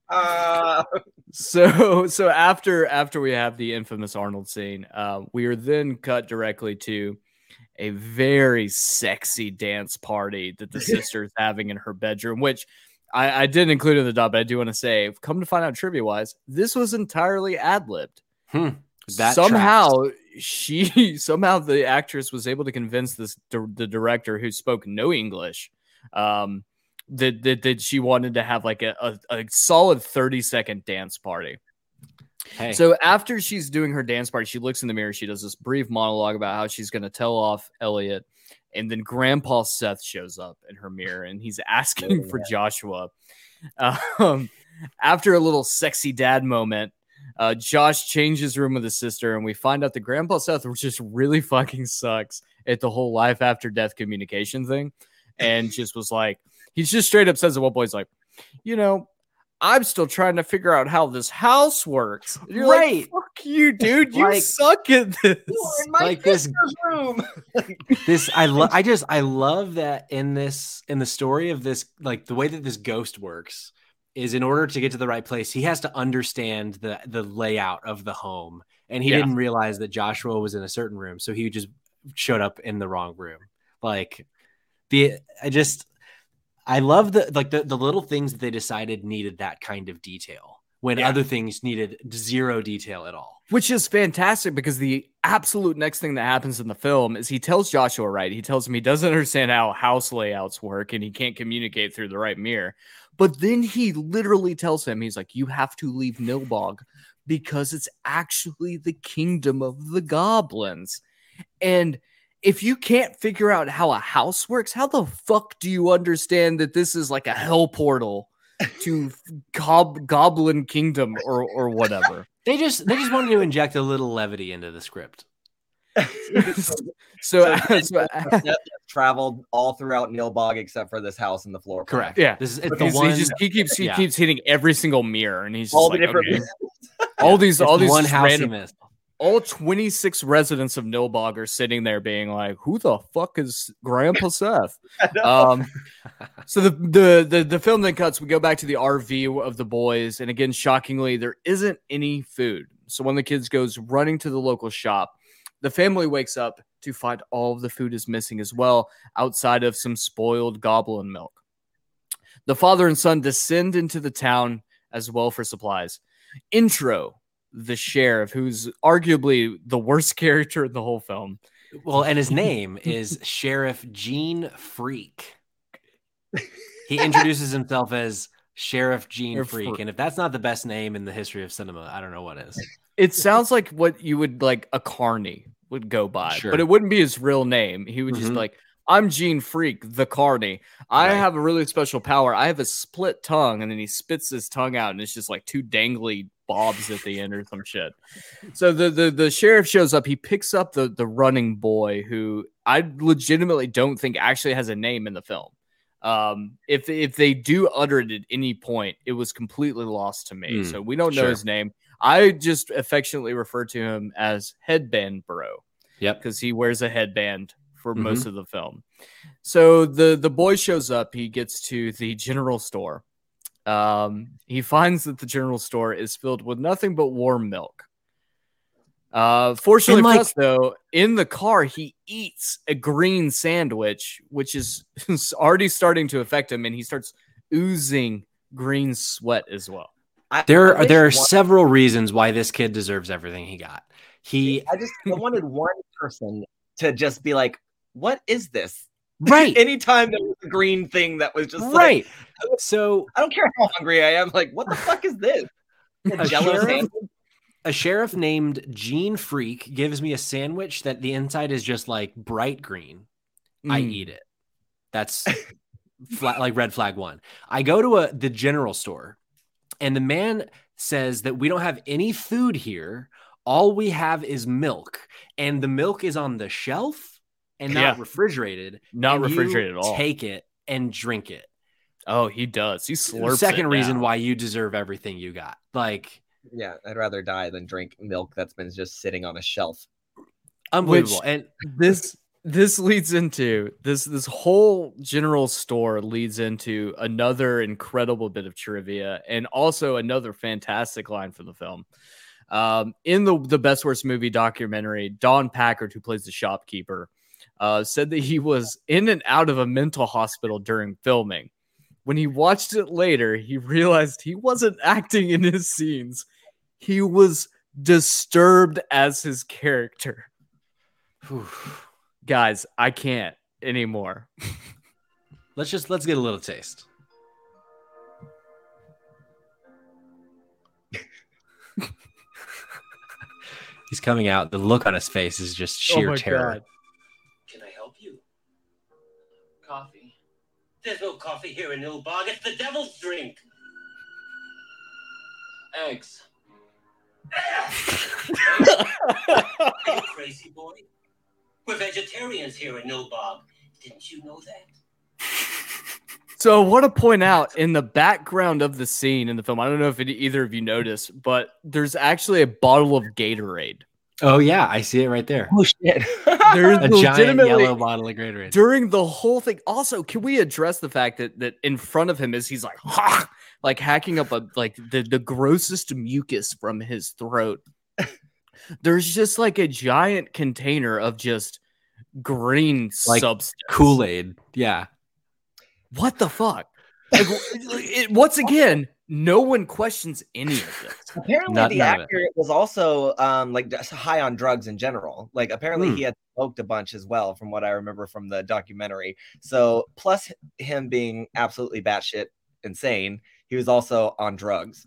Uh, so so after after we have the infamous arnold scene uh, we are then cut directly to a very sexy dance party that the sister is having in her bedroom which I, I didn't include in the dub, but I do want to say, come to find out trivia wise, this was entirely ad libbed. Hmm. That somehow she somehow the actress was able to convince this the director who spoke no english um that, that that she wanted to have like a, a, a solid 30 second dance party Hey, so after she's doing her dance party she looks in the mirror she does this brief monologue about how she's going to tell off elliot and then grandpa seth shows up in her mirror and he's asking for joshua. Um after a little sexy dad moment uh, Josh changes room with his sister, and we find out that Grandpa Seth just really fucking sucks at the whole life after death communication thing, and just was like, he's just straight up says at one point, he's like, you know, I'm still trying to figure out how this house works. And you're like, Right. fuck you, dude. You Like- suck at this. you're in my like this room. this I love I just I love that in this in the story of this like the way that this ghost works is in order to get to the right place he has to understand the the layout of the home and he Yeah. didn't realize that Joshua was in a certain room so he just showed up in the wrong room like the I just I love the like the, the little things that they decided needed that kind of detail when Yeah. other things needed zero detail at all which is fantastic because the absolute next thing that happens in the film is he tells Joshua right. He tells him he doesn't understand how house layouts work and he can't communicate through the right mirror. But then he literally tells him, he's like, you have to leave Nilbog because it's actually the kingdom of the goblins. And if you can't figure out how a house works, how the fuck do you understand that this is like a hell portal to gob- Goblin Kingdom or or whatever? They just they just wanted to inject a little levity into the script. so, So, so- Death has traveled all throughout Nilbog except for this house in the floor. plan. Correct. yeah, This is the one he just he keeps he yeah. keeps hitting every single mirror, and he's just All like, the different okay. all these it's all these one just house random he missed. All 26 residents of Nilbog are sitting there being like, who the fuck is Grandpa Seth? Um, so the, the the the film then cuts. We go back to the RV of the boys, and again, shockingly, there isn't any food. So when the kids goes running to the local shop, the family wakes up to find all of the food is missing as well, outside of some spoiled goblin milk. The father and son descend into the town as well for supplies. Intro the sheriff, who's arguably the worst character in the whole film. Well, and his name is Sheriff Gene Freak. He introduces himself as Sheriff Gene Sheriff Freak, Freak. and if that's not the best name in the history of cinema, I don't know what is. It sounds like what you would like a carney would go by, Sure. but it wouldn't be his real name. He would just Mhm. be like, I'm Gene Freak, the carney. I Right. have a really special power. I have a split tongue, and then he spits his tongue out, and it's just like two dangly bobs at the end or some shit. So the the the sheriff shows up. He picks up the the running boy, who I legitimately don't think actually has a name in the film. Um, if if they do utter it at any point, it was completely lost to me. Hmm, so we don't know sure. his name. I just affectionately refer to him as Headband Bro Yep. because he wears a headband for Mhm. most of the film. So the the boy shows up. He gets to the general store. Um, he finds that the general store is filled with nothing but warm milk. Uh, fortunately And, for us, though, in the car he eats a green sandwich, which is already starting to affect him, and he starts oozing green sweat as well. I- There I are there are wish one- several reasons why this kid deserves everything he got. He I just I wanted one person to just be like, "What is this?" right Anytime there was a green thing that was just like, right. So I don't care how hungry I am. Like, what the fuck is this? A A sheriff? sandwich? a sheriff named Gene Freak gives me a sandwich that the inside is just like bright green. I Mm. eat it. That's flat, like red flag one. I go to a the general store, and the man says that we don't have any food here. All we have is milk, and the milk is on the shelf and not Yeah. refrigerated. Not and you refrigerated at all. Take it and drink it. Oh, he does. He slurps. Second it reason down. why you deserve everything you got. Like Yeah, I'd rather die than drink milk that's been just sitting on a shelf. unbelievable. Which- and this this leads into this this whole general store leads into another incredible bit of trivia and also another fantastic line for the film. Um, in the the best worst movie documentary, Don Packard, who plays the shopkeeper, uh, said that he was in and out of a mental hospital during filming. When he watched it later, he realized he wasn't acting in his scenes. He was disturbed as his character whew. guys, I can't anymore. let's just let's get a little taste. He's coming out. The look on his face is just sheer terror. Can There's no coffee here in Nilbog. It's the devil's drink. Eggs. Are you crazy, boy? We're vegetarians here in Nilbog. Didn't you know that? So I want to point out in the background of the scene in the film, I don't know if it, either of you noticed, but there's actually a bottle of Gatorade. Oh yeah, I see it right there. Oh shit! There's A giant yellow bottle of Gatorade. during the whole thing. Also, can we address the fact that that in front of him is he's like ha, like hacking up a like the, the grossest mucus from his throat. There's just like a giant container of just green Like substance. Kool Aid. Yeah. What the fuck? Like, it, once again, no one questions any of this. Apparently, Not- the none actor was also um like high on drugs in general. Like apparently Hmm. he had smoked a bunch as well, from what I remember from the documentary. So plus him being absolutely batshit insane, he was also on drugs.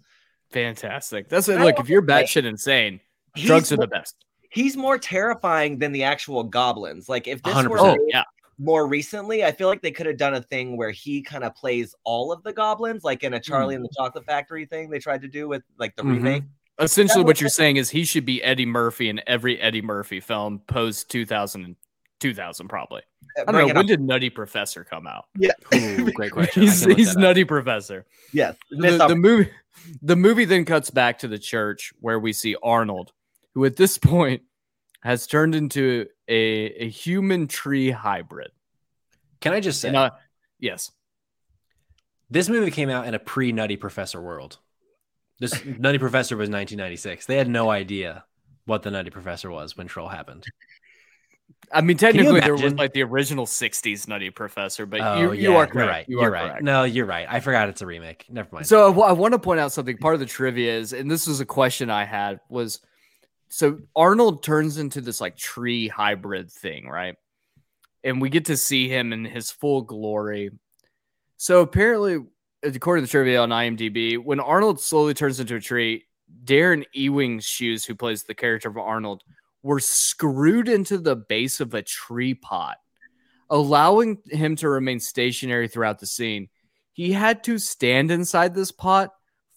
Fantastic. That's it. I Look, if you're say, batshit insane, drugs are the best. He's more terrifying than the actual goblins. Like if this 100%. were Oh yeah. More recently, I feel like they could have done a thing where he kind of plays all of the goblins, like in a Charlie and the Chocolate Factory thing they tried to do with like the Mhm. remake. Essentially, what you're saying is he should be Eddie Murphy in every Eddie Murphy film post 2000, 2000 probably. I don't know when on. did Nutty Professor come out. Yeah. Ooh, great question. He's he's. Nutty Professor. yes. The, the movie, the movie then cuts back to the church where we see Arnold, who at this point has turned into a, a human tree hybrid. Can I just say, And, uh, yes, this movie came out in a pre Nutty Professor world. This Nutty Professor was 1996. They had no idea what the Nutty Professor was when Troll happened. I mean technically there was like the original '60s Nutty Professor, but Oh, you, you yeah, are you're right. You are are right. correct. No, you're right. I forgot it's a remake. Never mind. So I wa- I want to point out something. Part of the trivia is, and this was a question I had was, so Arnold turns into this like tree hybrid thing, right? And we get to see him in his full glory. So apparently, according to the trivia on IMDb, when Arnold slowly turns into a tree, Darren Ewing's shoes, who plays the character of Arnold, were screwed into the base of a tree pot, allowing him to remain stationary throughout the scene. He had to stand inside this pot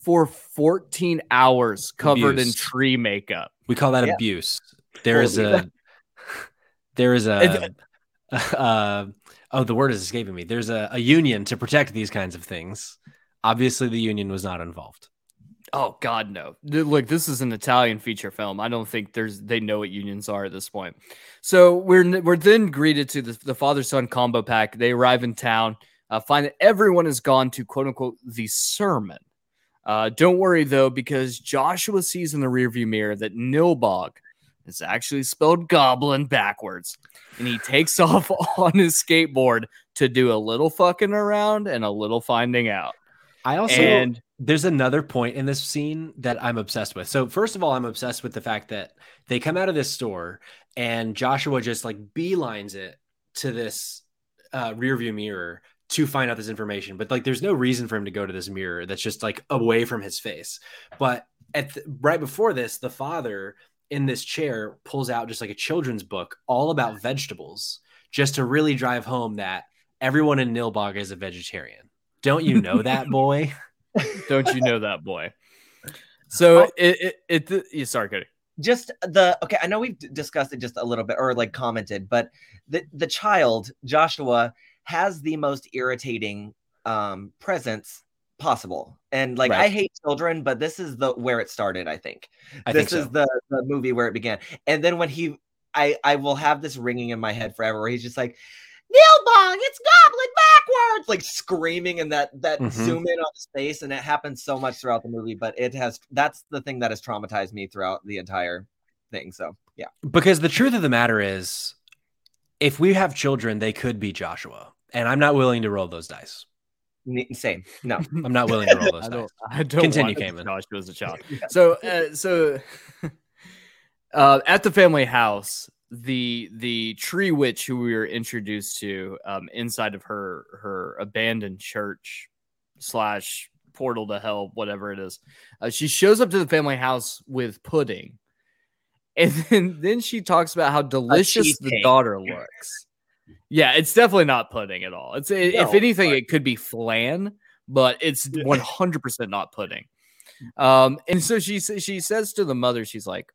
for 14 hours covered in tree makeup. we call that Yeah. abuse. There is a there is a uh, oh the word is escaping me. There's a, a union to protect these kinds of things. Obviously, the union was not involved. Oh God, no! Look, this is an Italian feature film. I don't think there's they know what unions are at this point. So we're we're then greeted to the, the father son combo pack. They arrive in town, uh, find that everyone has gone to quote unquote the sermon. Uh, don't worry though, because Joshua sees in the rearview mirror that Nilbog is actually spelled goblin backwards, and he takes off on his skateboard to do a little fucking around and a little finding out. I also and there's another point in this scene that I'm obsessed with. So first of all, I'm obsessed with the fact that they come out of this store and Joshua just like beelines it to this uh, rear view mirror to find out this information. But like, there's no reason for him to go to this mirror that's just like away from his face. But at the, right before this, the father in this chair pulls out just like a children's book all about vegetables, just to really drive home that everyone in Nilbog is a vegetarian. Don't you know that, boy? Don't you know that boy? So oh. it it, it yeah, sorry, Cody. just the okay i know we've discussed it just a little bit or like commented but the the child joshua has the most irritating um presence possible and like i hate children but this is the where it started i think I this think so. is the the movie where it began and then when he i i will have this ringing in my head forever where he's just like Nilbong, it's goblin backwards, like screaming and that that Mhm. zoom in on his face, and it happens so much throughout the movie. But it has that's the thing that has traumatized me throughout the entire thing. So yeah, Because the truth of the matter is, if we have children, they could be Joshua. And I'm not willing to roll those dice. Same. No, I'm not willing to roll those I dice. don't. I don't Continue, want Cayman. Joshua as a child. So uh, so uh, at the family house, the the tree witch who we were introduced to um, inside of her her abandoned church slash portal to hell, whatever it is, uh, she shows up to the family house with pudding, and then then she talks about how delicious the daughter looks. Yeah, it's definitely not pudding at all. It's if No, anything, but- it could be flan, but it's one hundred percent not pudding. Um, and so she she says to the mother, she's like,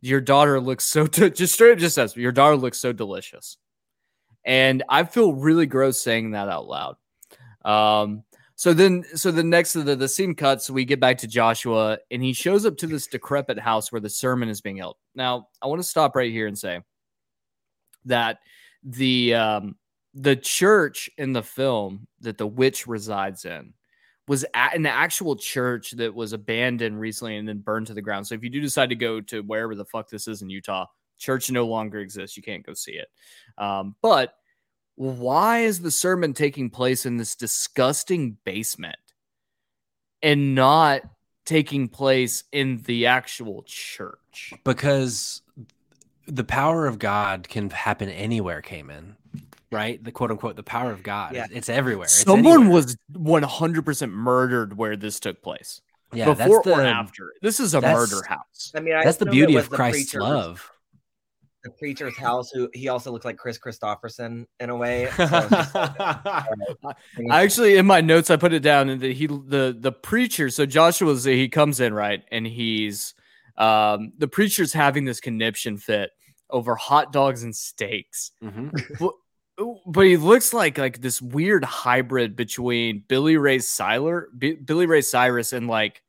"Your daughter looks so de- just straight up just says your daughter looks so delicious," and I feel really gross saying that out loud. Um, so then so the next the the scene cuts, we get back to Joshua, and he shows up to this decrepit house where the sermon is being held. Now, I want to stop right here and say that the um the church in the film that the witch resides in was at an actual church that was abandoned recently and then burned to the ground. So if you do decide to go to wherever the fuck this is in Utah, church no longer exists. You can't go see it. Um, but why is the sermon taking place in this disgusting basement? and not taking place in the actual church? because the power of God can happen anywhere, Cayman. Right? The quote unquote the power of God. Yeah. It's everywhere. It's Someone anywhere. was 100% murdered where this took place. yeah, before that's the, or after. This is a murder house. I mean, I That's the beauty of the Christ's preacher's- love. The preacher's house, who he also looks like Kris Kristofferson in a way. So like, uh, I actually in my notes I put it down and that he the the preacher so Joshua's he comes in right and he's um the preacher's having this conniption fit over hot dogs and steaks Mhm. but he looks like like this weird hybrid between Billy Ray Siler B- Billy Ray Cyrus and like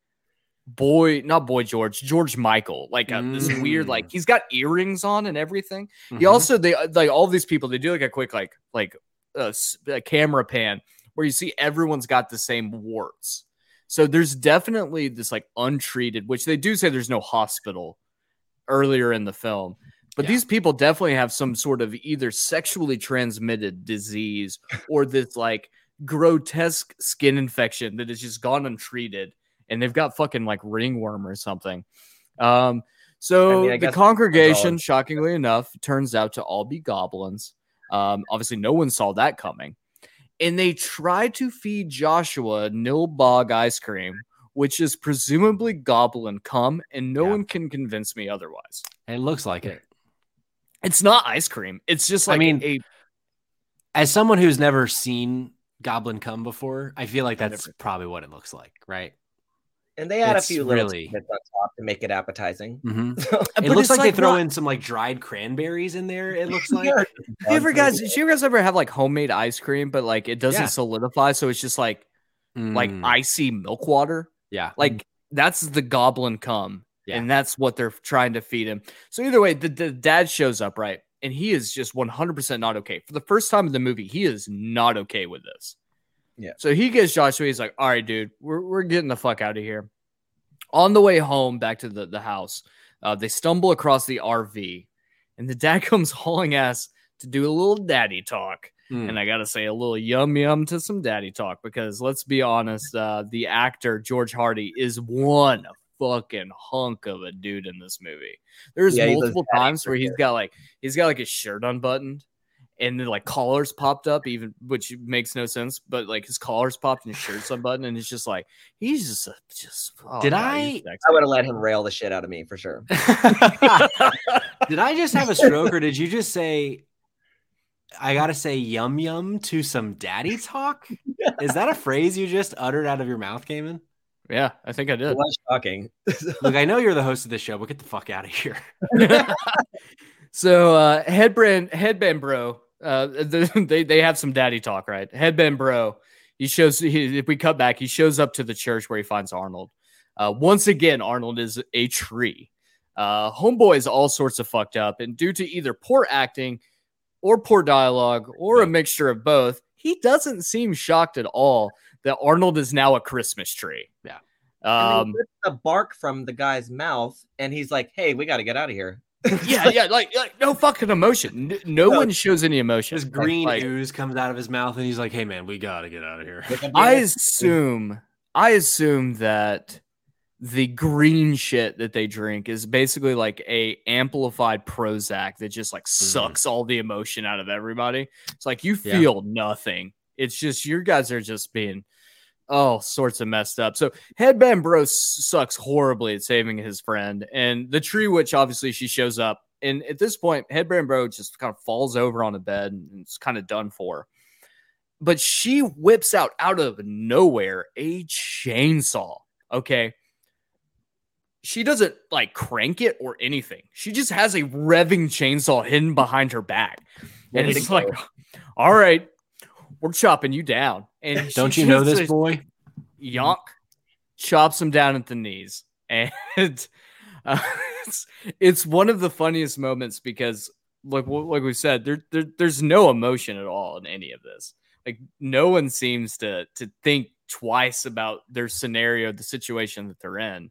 boy not boy George George Michael like uh, this weird Mm. like he's got earrings on and everything he Mhm. also they like all these people they do like a quick like like a camera pan where you see everyone's got the same warts. So there's definitely this like untreated, which they do say there's no hospital earlier in the film. But Yeah. these people definitely have some sort of either sexually transmitted disease or this like grotesque skin infection that has just gone untreated and they've got fucking like ringworm or something. Um so I mean, I the congregation, shockingly enough, turns out to all be goblins. Um, obviously, no one saw that coming. And they try to feed Joshua Nilbog ice cream, which is presumably goblin cum, and no Yeah. one can convince me otherwise. It looks like it. It's not ice cream. It's just like I mean, a As someone who's never seen Goblin come before, I feel like that's probably what it looks like, right? And they add a It's few little really- tidbits on top to make it appetizing. Mhm. So- It But looks it's like, they like throw not- in some like dried cranberries in there. It looks like. Yeah. Do you ever guys, did you guys ever have like homemade ice cream, but like it doesn't Yeah. solidify, so it's just like like Mm, icy milk water? yeah, Like that's the goblin cum, Yeah. and that's what they're trying to feed him. So either way, the, the dad shows up right, and he is just one hundred percent not okay. For the first time in the movie, he is not okay with this. Yeah. So he gets Joshua. He's like, "All right, dude, we're we're getting the fuck out of here." On the way home back to the the house, uh, they stumble across the RV, and the dad comes hauling ass to do a little daddy talk. Mm. And I gotta say a little yum yum to some daddy talk because let's be honest, uh, the actor George Hardy is one fucking hunk of a dude in this movie. There's Yeah, multiple times where he's got like he's got like his shirt unbuttoned and then like collars popped up, even which makes no sense, but like his collars popped and his shirt's unbuttoned, and it's just like he's just a, just oh, Did God, I- I would have let him rail the shit out of me for sure. did I just have a stroke, or did you just say? I gotta say yum yum to some daddy talk. Is that a phrase you just uttered out of your mouth, Cayman? yeah, I think I It did. was shocking. Look, I know you're the host of this show, but get the fuck out of here. so uh headband headband bro uh they they have some daddy talk right? Headband bro. He shows he, if we cut back he shows up to the church where he finds arnold. Uh once again arnold is a tree. Uh homeboy is all sorts of fucked up and due to either poor acting or poor dialogue or a mixture of both he doesn't seem shocked at all that arnold is now a christmas tree. Yeah. And um he rips the bark from the guy's mouth, and he's like, "Hey, we got to get out of here." yeah yeah like, like no fucking emotion no No. one shows any emotion This green Like, ooze comes out of his mouth, and he's like, "Hey, man, we gotta get out of here." I assume I assume that the green shit that they drink is basically like a amplified Prozac that just like hmm. sucks all the emotion out of everybody. It's like you Yeah. feel nothing. It's just your guys are just being all sorts of messed up. So Headband Bro sucks horribly at saving his friend, and the Tree Witch obviously she shows up, and at this point Headband Bro just kind of falls over on a bed and it's kind of done for but she whips out out of nowhere a chainsaw. Okay. She doesn't like crank it or anything. She just has a revving chainsaw hidden behind her back. And it's like, all right, we're chopping you down. And Don't you know this boy? yonk chops him down at the knees and uh, it's, it's one of the funniest moments because like like we said there, there there's no emotion at all in any of this like no one seems to to think twice about their scenario the situation that they're in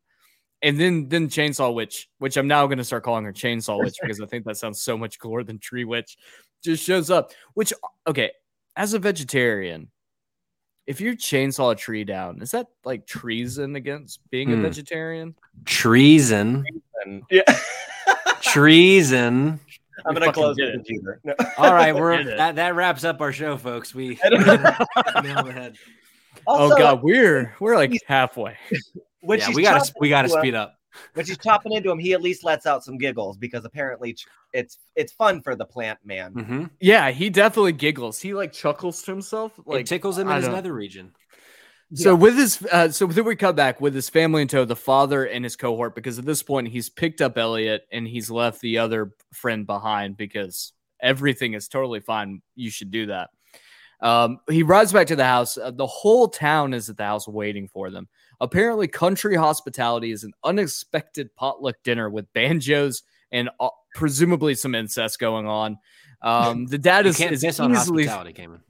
and then then chainsaw witch which i'm now going to start calling her chainsaw witch because i think that sounds so much cooler than tree witch just shows up which okay as a vegetarian if you chainsaw a tree down, is that like treason against being a Hmm. vegetarian? Treason. And yeah, Treason. I'm We gonna close the it. computer. No. All right, we're that, that wraps up our show, folks. We I don't- nailed the head. Also, oh god, we're we're like halfway. when yeah, we gotta we gotta speed up. When she's chopping into him, he at least lets out some giggles because apparently it's it's fun for the plant man. Mhm. Yeah, he definitely giggles. He like chuckles to himself. It Like tickles him I in his don't- nether region. So with his, uh, so then we come back with his family in tow, the father and his cohort, because at this point he's picked up Elliot and he's left the other friend behind because everything is totally fine. You should do that. Um, he rides back to the house. Uh, the whole town is at the house waiting for them. Apparently, country hospitality is an unexpected potluck dinner with banjos and uh, presumably some incest going on. Um, the dad is, is piss on easily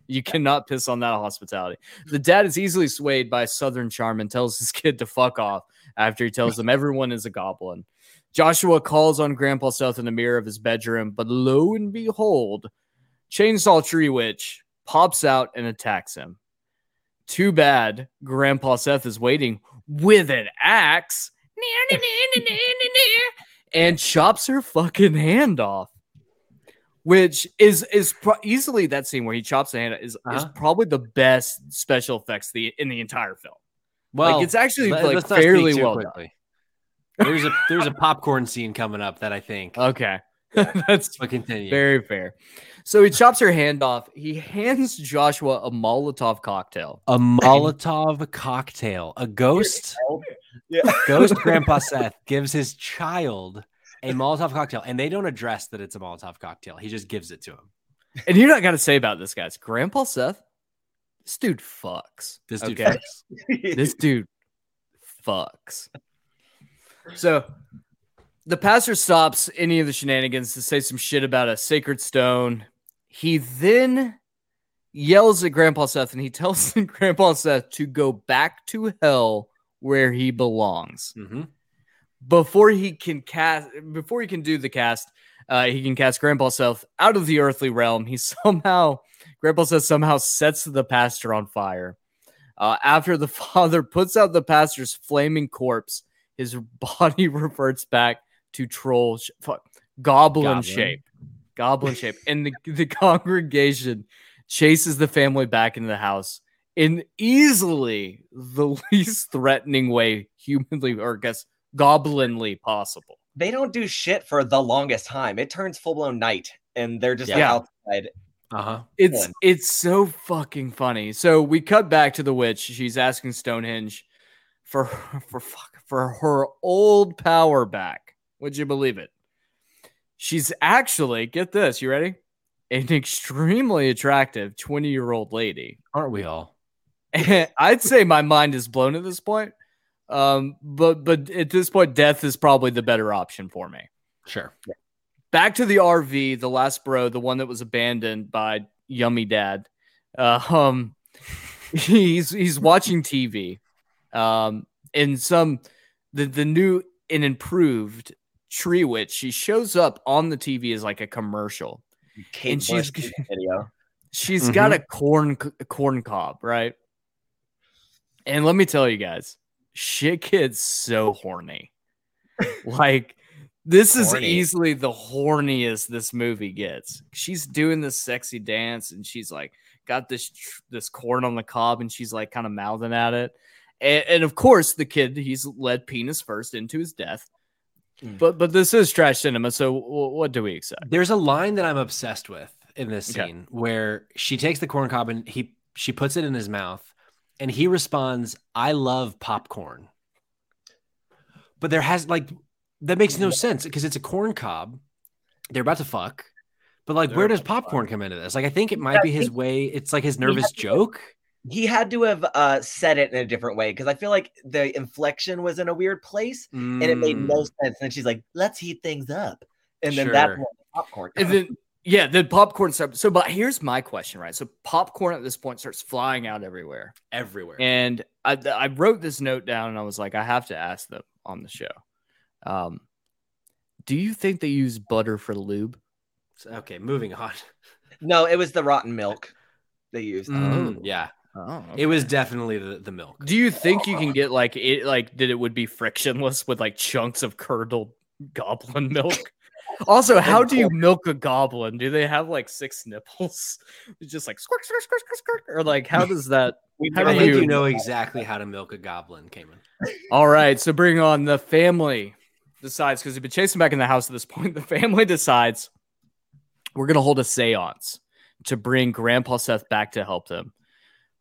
you cannot piss on that hospitality. The dad is easily swayed by Southern charm and tells his kid to fuck off after he tells them everyone is a goblin. Joshua calls on Grandpa Seth in the mirror of his bedroom, but lo and behold, Chainsaw Tree Witch pops out and attacks him. Too bad Grandpa Seth is waiting with an axe and chops her fucking hand off. Which is is pro- easily that scene where he chops the hand is, is Uh-huh. probably the best special effects the in the entire film. Well, like it's actually like let's not speak fairly well done. There's a there's a popcorn scene coming up that I think. Okay, that's But continue. very fair. So he chops her hand off. He hands Joshua a Molotov cocktail. a Molotov cocktail. A ghost Yeah. ghost Grandpa Seth gives his child a Molotov cocktail, and they don't address that it's a Molotov cocktail. He just gives it to him. And you know what I got to say about this, guys. Grandpa Seth, this dude fucks. This dude okay? fucks. this dude fucks. So the pastor stops any of the shenanigans to say some shit about a sacred stone. He then yells at Grandpa Seth and he tells Grandpa Seth to go back to hell where he belongs. Mhm. Before he can cast, before he can do the cast, uh, he can cast Grandpa Seth out of the earthly realm. He somehow, Grandpa Seth somehow sets the pastor on fire. Uh, after the father puts out the pastor's flaming corpse, his body reverts back to troll, sh- goblin, Goblin. shape, goblin shape, and the, the congregation chases the family back into the house in easily the least threatening way humanly, or I guess goblinly possible. They don't do shit for the longest time. It turns full blown night, and they're just like Yeah. outside. Uh-huh. It's Fun. it's so fucking funny. So we cut back to the witch. She's asking Stonehenge for for fuck for her old power back. Would you believe it? She's actually get this. You ready? An extremely attractive twenty year old lady. Aren't we all? I'd say my mind is blown at this point. Um, but but at this point, death is probably the better option for me. Sure. Back to the RV, the last bro, the one that was abandoned by Yummy Dad. Uh, um, he's he's watching TV. Um, and some the the new and improved tree witch. She shows up on the TV as like a commercial. Kate And she's- Bush video. She's got a Mm-hmm. corn a corn cob, right? And let me tell you guys, shit gets so horny. like this is Horny. easily the horniest this movie gets. She's doing this sexy dance and she's like got this tr- this corn on the cob and she's like kind of mouthing at it. And, and of course, the kid he's led penis first into his death. Mm. But but this is trash cinema, so what do we expect? There's a line that I'm obsessed with in this Okay. scene where she takes the corn cob and he she puts it in his mouth and he responds, "I love popcorn." But there has like that makes no sense because it's a corn cob. They're about to fuck. But like They're where does about fuck. popcorn come into this? Like I think it might be his way. It's like his nervous had to- joke. He had to have uh, said it in a different way because I feel like the inflection was in a weird place, and it made no Mm, sense. And she's like, "Let's heat things up," and then that's Sure. when the popcorn. And then yeah, the popcorn stuff. So, but here's my question, right? So, popcorn at this point starts flying out everywhere, everywhere. and I I wrote this note down, and I was like, I have to ask them on the show. Um, do you think they use butter for lube? okay, moving on. no, it was the rotten milk they used. Mm. Oh, yeah. Oh, It was definitely the, the milk. Do you think you can oh. get like it like that it would be frictionless with like chunks of curdled goblin milk? Also, how do you milk a goblin? Do they have like six nipples? It's just like squirt, squirt, squirt, squirt, squirt, or like how does that? How do you, you know exactly how to milk a goblin, Cayman. All right, so bring on the family. Decides because they've been chasing back in the house at this point. The family decides we're gonna hold a séance to bring Grandpa Seth back to help them,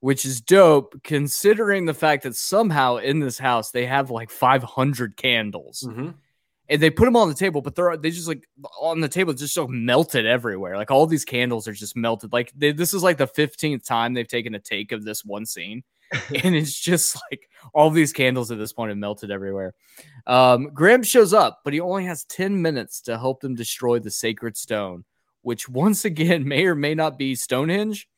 which is dope considering the fact that somehow in this house they have like 500 candles Mhm. and they put them on the table, but they're they just like on the table just so melted everywhere. Like all these candles are just melted. Like they, this is like the 15th time they've taken a take of this one scene. and it's just like all these candles at this point have melted everywhere. Um, Grandpa shows up, but he only has 10 minutes to help them destroy the sacred stone, which once again may or may not be Stonehenge,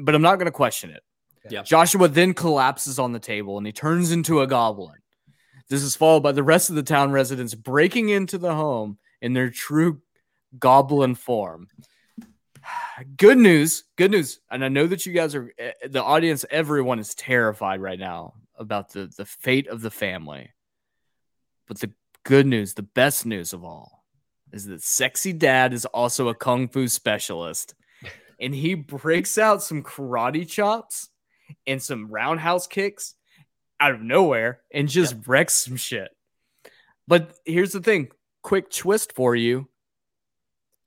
but I'm not going to question it. Yep. Joshua then collapses on the table and he turns into a goblin. This is followed by the rest of the town residents breaking into the home in their true goblin form. Good news, good news. And I know that you guys are eh, the audience, everyone is terrified right now about the, the fate of the family. But the good news, the best news of all, is that sexy dad is also a kung fu specialist. And he breaks out some karate chops and some roundhouse kicks out of nowhere and just wrecks some shit. But here's the thing quick twist for you.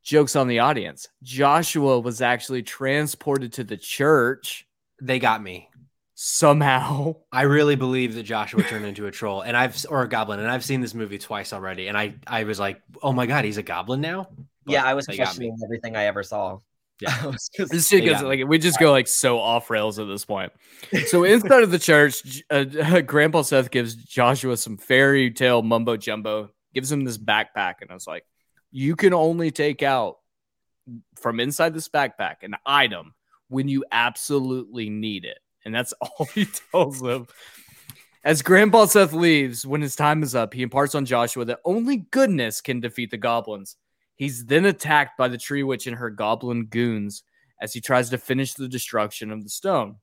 Jokes on the audience. Joshua was actually transported to the church They got me. somehow. I really believe that Joshua turned into a troll, and I've or a goblin, and I've seen this movie twice already, and I I was like, oh my god, he's a goblin now. But yeah, I was they questioning everything I ever saw. Yeah. I was just- This shit gets got like we just go like so off rails at this point. So inside of the church, uh, Grandpa Seth gives Joshua some fairy tale mumbo jumbo, gives him this backpack, and I was like, "You can only take out from inside this backpack an item when you absolutely need it," and that's all he tells him. As Grandpa Seth leaves, when his time is up, he imparts on Joshua that only goodness can defeat the goblins. He's then attacked by the tree witch and her goblin goons as he tries to finish the destruction of the stone.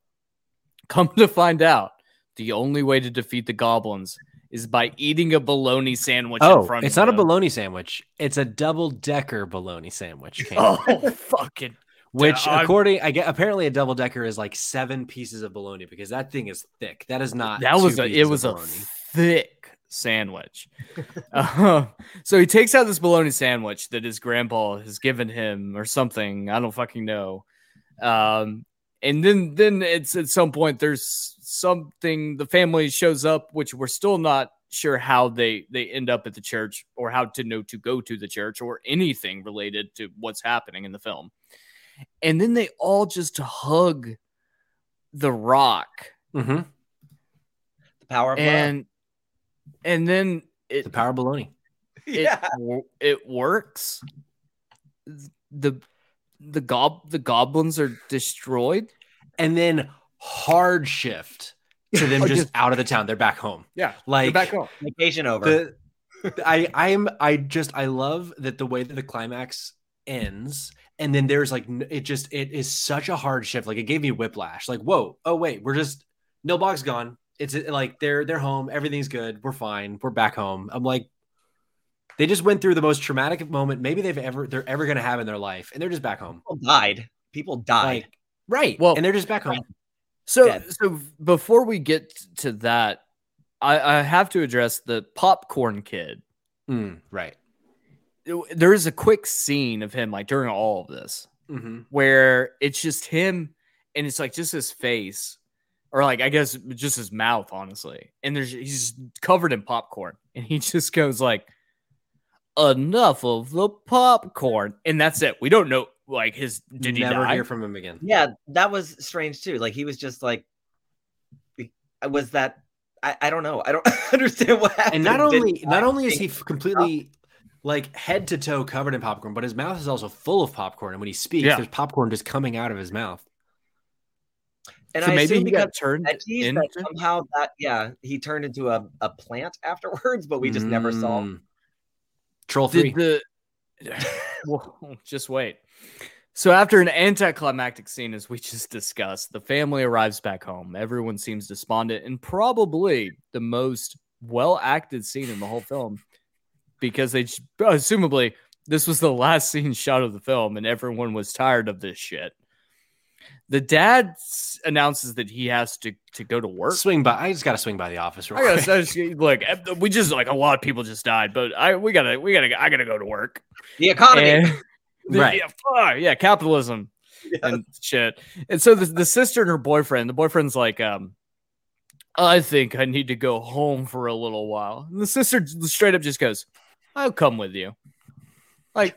Come to find out, the only way to defeat the goblins is by eating a bologna sandwich in Oh, front it's of not a bologna sandwich. It's a double decker bologna sandwich. Oh, fucking. Which, I'm- according, I get apparently a double decker is like seven pieces of bologna because that thing is thick. That is not. that was a it of was a bologna. thick sandwich. Uh, so he takes out this bologna sandwich that his grandpa has given him or something. I don't fucking know. Um, and then then it's at some point there's something the family shows up, which we're still not sure how they they end up at the church or how to know to go to the church or anything related to what's happening in the film. And then they all just hug the rock Mhm. the power of love. And and then it the power of bologna. it, yeah. wo- it works the the gob the goblins are destroyed And then hard shift to them just just- out of the town. They're back home. yeah Like back home Vacation over. the I I am I just I love that the way that the climax ends and then there's like it just it is such a hard shift like it gave me whiplash like whoa oh wait we're just Nilbog's gone it's like they're they're home everything's good we're fine we're back home. I'm like they just went through the most traumatic moment maybe they've ever they're ever gonna have in their life and they're just back home. People died. People died. like right Well- and they're just back home. so Dead. so before we get to that i i have to address the popcorn kid. Mm, right. There is a quick scene of him like during all of this hmm where it's just him and it's like just his face or like I guess just his mouth, honestly. And there's he's covered in popcorn and he just goes like enough of the popcorn. And that's it. We don't know like his did he never die? hear from him again Yeah, that was strange too. Like he was just like, was that? I, I don't know. I don't understand what happened. and not Did only he not die? only is he f- completely like head to toe covered in popcorn, but his mouth is also full of popcorn. And when he speaks, Yeah. there's popcorn just coming out of his mouth. And so I maybe assume he because got turned veggies into that somehow that yeah he turned into a, a plant afterwards, but we just never saw. Mm. Troll three. Did the well, just wait. So after an anticlimactic scene, as we just discussed, the family arrives back home. Everyone seems despondent, and probably the most well acted scene in the whole film, because they j- assumably this was the last scene shot of the film, and everyone was tired of this shit. The dad s- announces that he has to to go to work. Swing by. I just got to swing by the office real I gotta quick. say, just- look, eh, we just like a lot of people just died, but I we gotta we gotta I gotta go to work. The economy. And- Right. Yeah, fuck, yeah, capitalism and shit. And so the, the sister and her boyfriend, the boyfriend's like, um, I think I need to go home for a little while. And the sister straight up just goes, I'll come with you. Like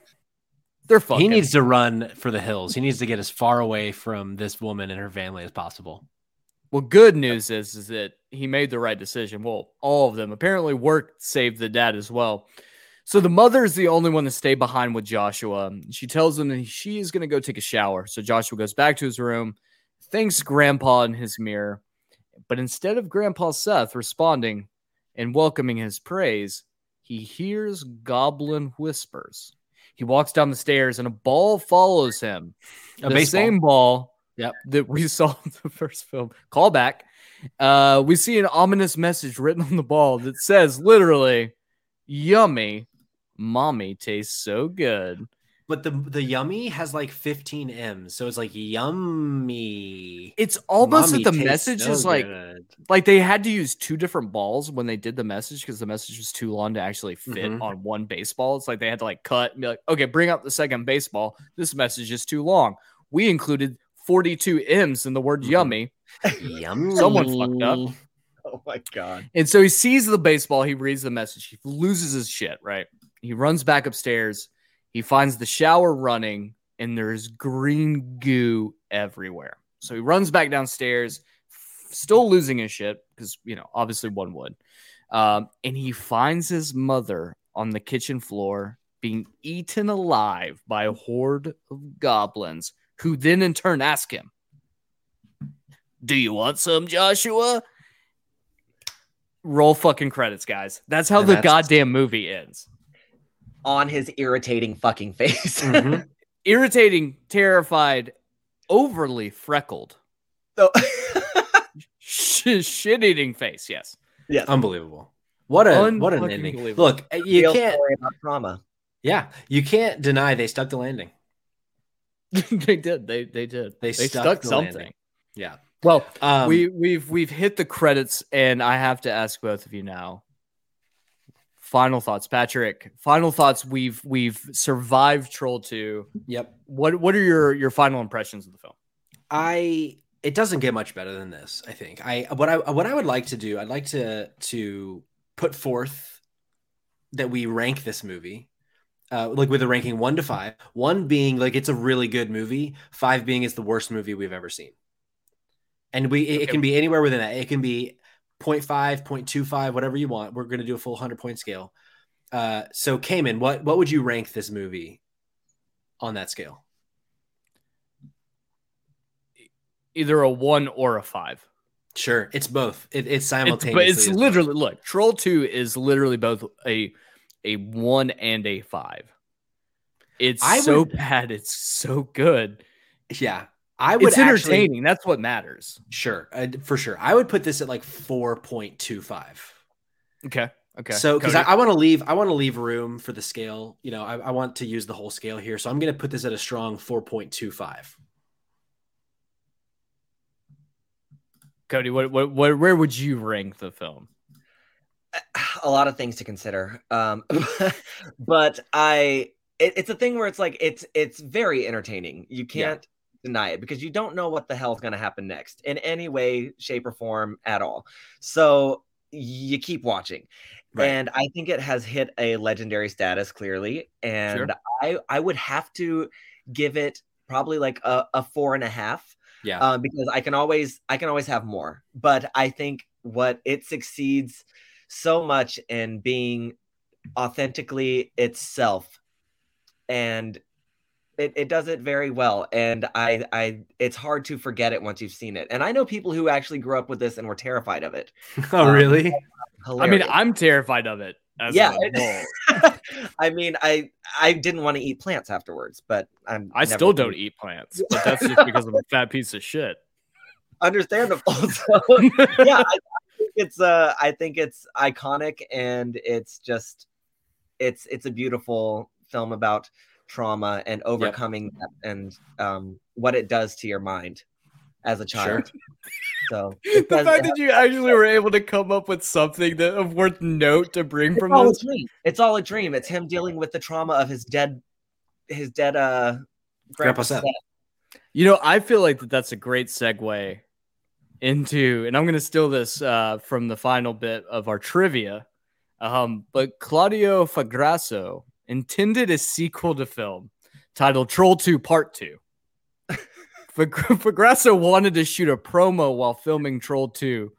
they're fucking. He needs to run for the hills. He needs to get as far away from this woman and her family as possible. Well, good news is is that he made the right decision. Well, all of them apparently work saved the dad as well. So the mother is the only one to stay behind with Joshua. She tells him that she is going to go take a shower. So Joshua goes back to his room, thanks Grandpa in his mirror, but instead of Grandpa Seth responding and welcoming his praise, he hears goblin whispers. He walks down the stairs and a ball follows him. A the same ball Yep. that we saw in the first film. Callback. Uh, we see an ominous message written on the ball that says literally, "Yummy, mommy tastes so good." But the the yummy has like 15 M's, so it's like yummy. It's almost Mommy that the message so is like good. like they had to use two different balls when they did the message because the message was too long to actually fit Mhm. on one baseball. It's like they had to like cut and be like, okay, bring up the second baseball. This message is too long. We included 42 M's in the word Mhm. yummy. yummy. Someone fucked up. Oh my god. And so he sees the baseball, he reads the message, he loses his shit, right? He runs back upstairs, he finds the shower running, and there's green goo everywhere. So he runs back downstairs, still losing his shit, because you know, obviously one would. Um, and he finds his mother on the kitchen floor being eaten alive by a horde of goblins, who then in turn ask him, Do you want some, Joshua? Roll fucking credits, guys. That's how And the that's- goddamn movie ends. On his irritating fucking face. Mhm. Irritating, terrified, overly freckled, So- sh- shit-eating face. Yes, yes. Unbelievable. What a what an ending. Look, you Real can't story about trauma. yeah, you can't deny they stuck the landing. they did. They they did. They They, stuck stuck, the something. landing. Yeah. Well, Um we we've we've hit the credits, and I have to ask both of you now. Final thoughts, Patrick. Final thoughts. We've we've survived Troll Two. yep. What what are your your final impressions of the film? I it doesn't get much better than this. I think I what I what I would like to do. I'd like to to put forth that we rank this movie, uh, like with a ranking one to five. One being like it's a really good movie. Five being it's the worst movie we've ever seen. And we it, it can be anywhere within that. It can be 0.5, 0.25, whatever you want. We're going to do a full hundred point scale. Uh, so Cayman, what what would you rank this movie on that scale? Either a one or a five. Sure, it's both. It, it's It's, simultaneously. but it's as well. literally look. Troll Two is literally both a a one and a five. It's I so would- bad. It's so good. Yeah, I would It's actually- entertaining. That's what matters. Sure, uh, for sure. I would put this at like four point two five. Okay. Okay. So because I, I want to leave, I want to leave room for the scale. You know, I, I want to use the whole scale here, so I'm going to put this at a strong four point two five. Cody, what, what, what, where would you rank the film? a lot of things to consider. Um, but I, it, it's a thing where it's like it's it's very entertaining. You can't deny it because you don't know what the hell is going to happen next in any way, shape, or form at all. So you keep watching. Right. And I think it has hit a legendary status clearly. And I I would have to give it probably like a, a four and a half Yeah, um, because I can always I can always have more. But I think what it succeeds so much in being authentically itself, and it, it does it very well. And I I it's hard to forget it once you've seen it. And I know people who actually grew up with this and were terrified of it. oh um, really? I mean, I'm terrified of it. as yeah, an it- adult. I mean, I I didn't want to eat plants afterwards, but I'm I still don't eat plants, but that's just because I'm a fat piece of shit. understandable. So, yeah, I, I think it's uh I think it's iconic and it's just it's it's a beautiful film about trauma and overcoming that and um what it does to your mind as a child. So the fact that you actually were able to come up with something that of worth note to bring it's from all this. a dream. It's all a dream. It's him dealing with the trauma of his dead his dead uh Grandpa grandpa's Seth. death. You know, I feel like that that's a great segue into, and I'm going to steal this uh, from the final bit of our trivia. Um, but Claudio Fagrasso intended a sequel to film titled Troll 2 Part 2. Fag- Fagrasso wanted to shoot a promo while filming Troll 2.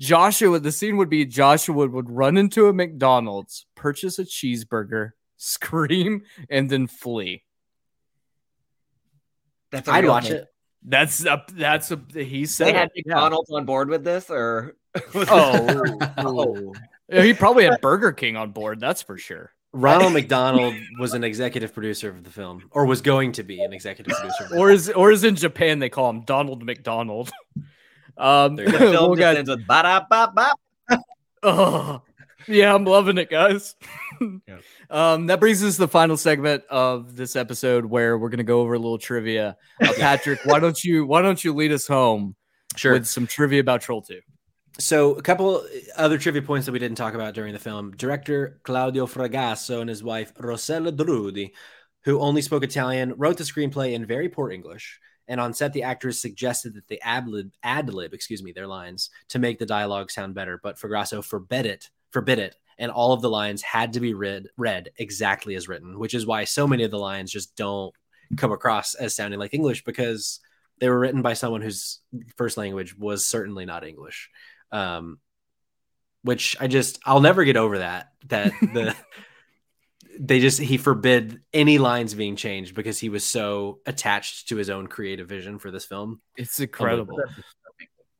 Joshua, the scene would be Joshua would run into a McDonald's, purchase a cheeseburger, scream, and then flee. That's I'd watch thing. it. That's a that's a he said They had it, yeah. McDonald's on board with this, or Oh, oh, he probably had Burger King on board. That's for sure. Ronald McDonald was an executive producer of the film, or was going to be an executive producer. Or is or is in Japan they call him Donald McDonald. Um, There the go. film well, just guys, ends with ba da ba ba. oh, yeah, I'm loving it, guys. Yeah. Um, that brings us to the final segment of this episode where we're gonna go over a little trivia. Uh, Patrick, why don't you why don't you lead us home Sure. with some trivia about Troll 2? So, a couple other trivia points that we didn't talk about during the film. Director Claudio Fragasso and his wife Rossella Drudi, who only spoke Italian, wrote the screenplay in very poor English. And on set, the actors suggested that they ad lib, ad lib, excuse me, their lines to make the dialogue sound better. But Fragasso forbid it, forbid it, and all of the lines had to be read read exactly as written, which is why so many of the lines just don't come across as sounding like English because they were written by someone whose first language was certainly not English um which i just i'll never get over that that the they just he forbid any lines being changed because he was so attached to his own creative vision for this film It's incredible.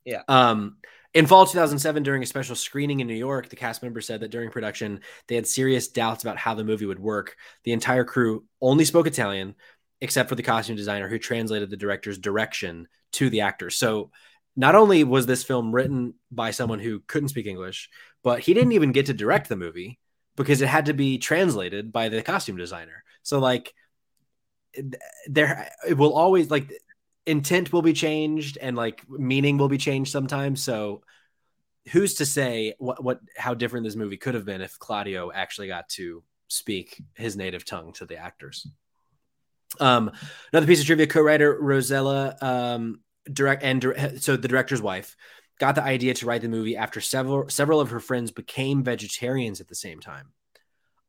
Yeah. Um in fall 2007 during a special screening in new york the cast member said that during production they had serious doubts about how the movie would work the entire crew only spoke italian except for the costume designer who translated the director's direction to the actors so not only was this film written by someone who couldn't speak English, but he didn't even get to direct the movie because it had to be translated by the costume designer. So like there it will always like intent will be changed and like meaning will be changed sometimes. So who's to say what what how different this movie could have been if Claudio actually got to speak his native tongue to the actors. Um, another piece of trivia: co-writer Rossella um, direct and eh, so the director's wife got the idea to write the movie after several several of her friends became vegetarians at the same time.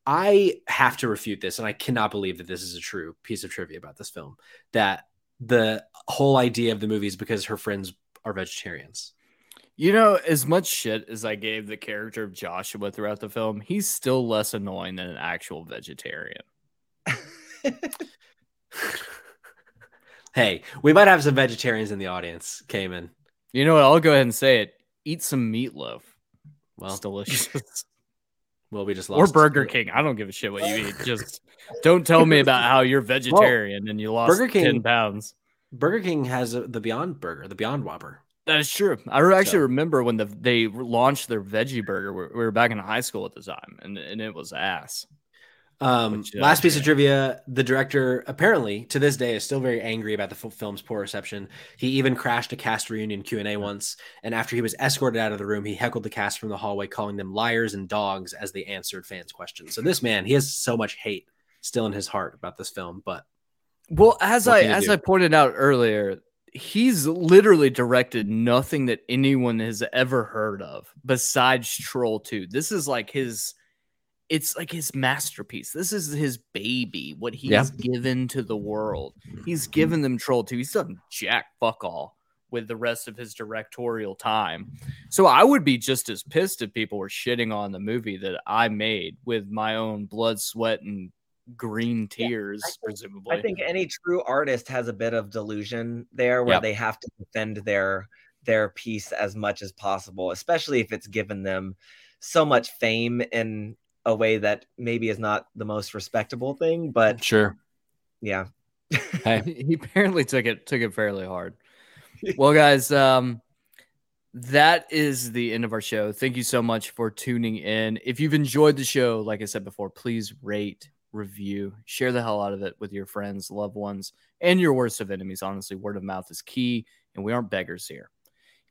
I have to refute this, and I cannot believe that this is a true piece of trivia about this film. That the whole idea of the movie is because her friends are vegetarians. You know, as much shit as I gave the character of Joshua throughout the film, he's still less annoying than an actual vegetarian. Hey, we might have some vegetarians in the audience, Cayman. You know what? I'll go ahead and say it. Eat some meatloaf. Well, it's delicious. well, we just lost. or Burger King. I don't give a shit what you eat. Just don't tell me about how you're vegetarian and you lost Burger King- 10 pounds. Burger King has a, the Beyond Burger, the Beyond Whopper. That is true. I actually So- remember when the they launched their veggie burger. We we were back in high school at the time, and, and it was ass. Um, Which, uh, last piece of trivia: the director apparently to this day is still very angry about the f- film's poor reception. He even crashed a cast reunion Q and A once, and after he was escorted out of the room, he heckled the cast from the hallway, calling them liars and dogs as they answered fans' questions. So this man, he has so much hate still in his heart about this film, but Well, as I as do? I pointed out earlier, he's literally directed nothing that anyone has ever heard of besides Troll 2. This is like his it's like his masterpiece. This is his baby, what he's Yeah. given to the world. He's mm-hmm. given them Troll 2. He's done jack fuck all with the rest of his directorial time. So I would be just as pissed if people were shitting on the movie that I made with my own blood, sweat, and green tears, presumably. I think any true artist has a bit of delusion there where Yep. they have to defend their their piece as much as possible, especially if it's given them so much fame and a way that maybe is not the most respectable thing, but Sure. yeah. Hey. he apparently took it took it fairly hard. Well, guys, um, that is the end of our show. Thank you so much for tuning in. If you've enjoyed the show, like I said before, please rate, review, share the hell out of it with your friends, loved ones, and your worst of enemies. Honestly, word of mouth is key, and we aren't beggars here.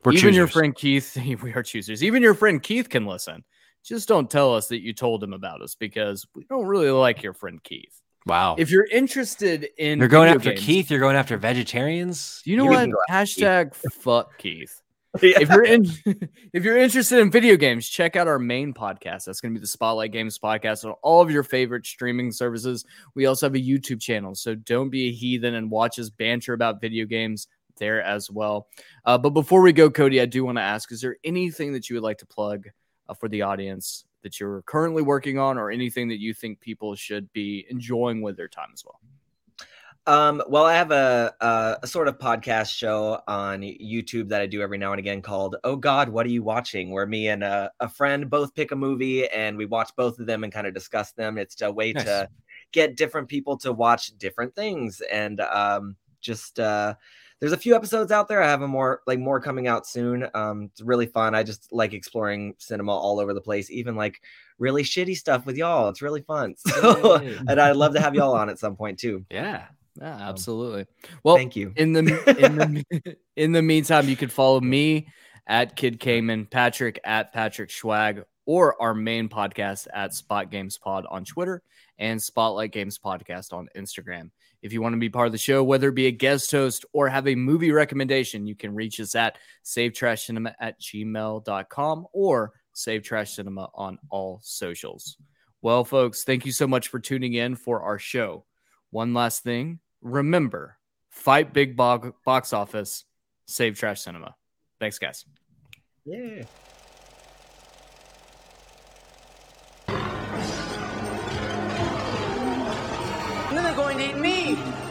We're Even your friend Keith, we are choosers. Even your friend Keith can listen. Just don't tell us that you told him about us because we don't really like your friend Keith. Wow. If you're interested in you're going after games- Keith, you're going after vegetarians. you know You what? after Keith. Hashtag fuck Keith. Yeah. If you're in, if you're interested in video games, check out our main podcast. That's going to be the Spotlight Games podcast on all of your favorite streaming services. We also have a YouTube channel, so don't be a heathen and watch us banter about video games there as well. Uh, but before we go, Cody, I do want to ask: Is there anything that you would like to plug uh, for the audience that you're currently working on, or anything that you think people should be enjoying with their time as well? Um, well, I have a, a a sort of podcast show on YouTube that I do every now and again called "Oh God, What Are You Watching?" Where me and a, a friend both pick a movie and we watch both of them and kind of discuss them. It's a way Nice. to get different people to watch different things and um, just uh, there's a few episodes out there. I have a more like more coming out soon. Um, it's really fun. I just like exploring cinema all over the place, even like really shitty stuff with y'all. It's really fun. So, and I'd love to have y'all on at some point too. Yeah. Yeah, absolutely. Well, Thank you. in the in the in the meantime, you could follow me at Kid Cayman, Patrick at Patrick Schwag, or our main podcast at Spot Games Pod on Twitter and Spotlight Games Podcast on Instagram. If you want to be part of the show, whether it be a guest host or have a movie recommendation, you can reach us at savetrashcinema at gmail.com or Save Trash Cinema on all socials. Well, folks, thank you so much for tuning in for our show. One last thing remember fight big bo- box office, save trash cinema. Thanks, guys. Yeah. And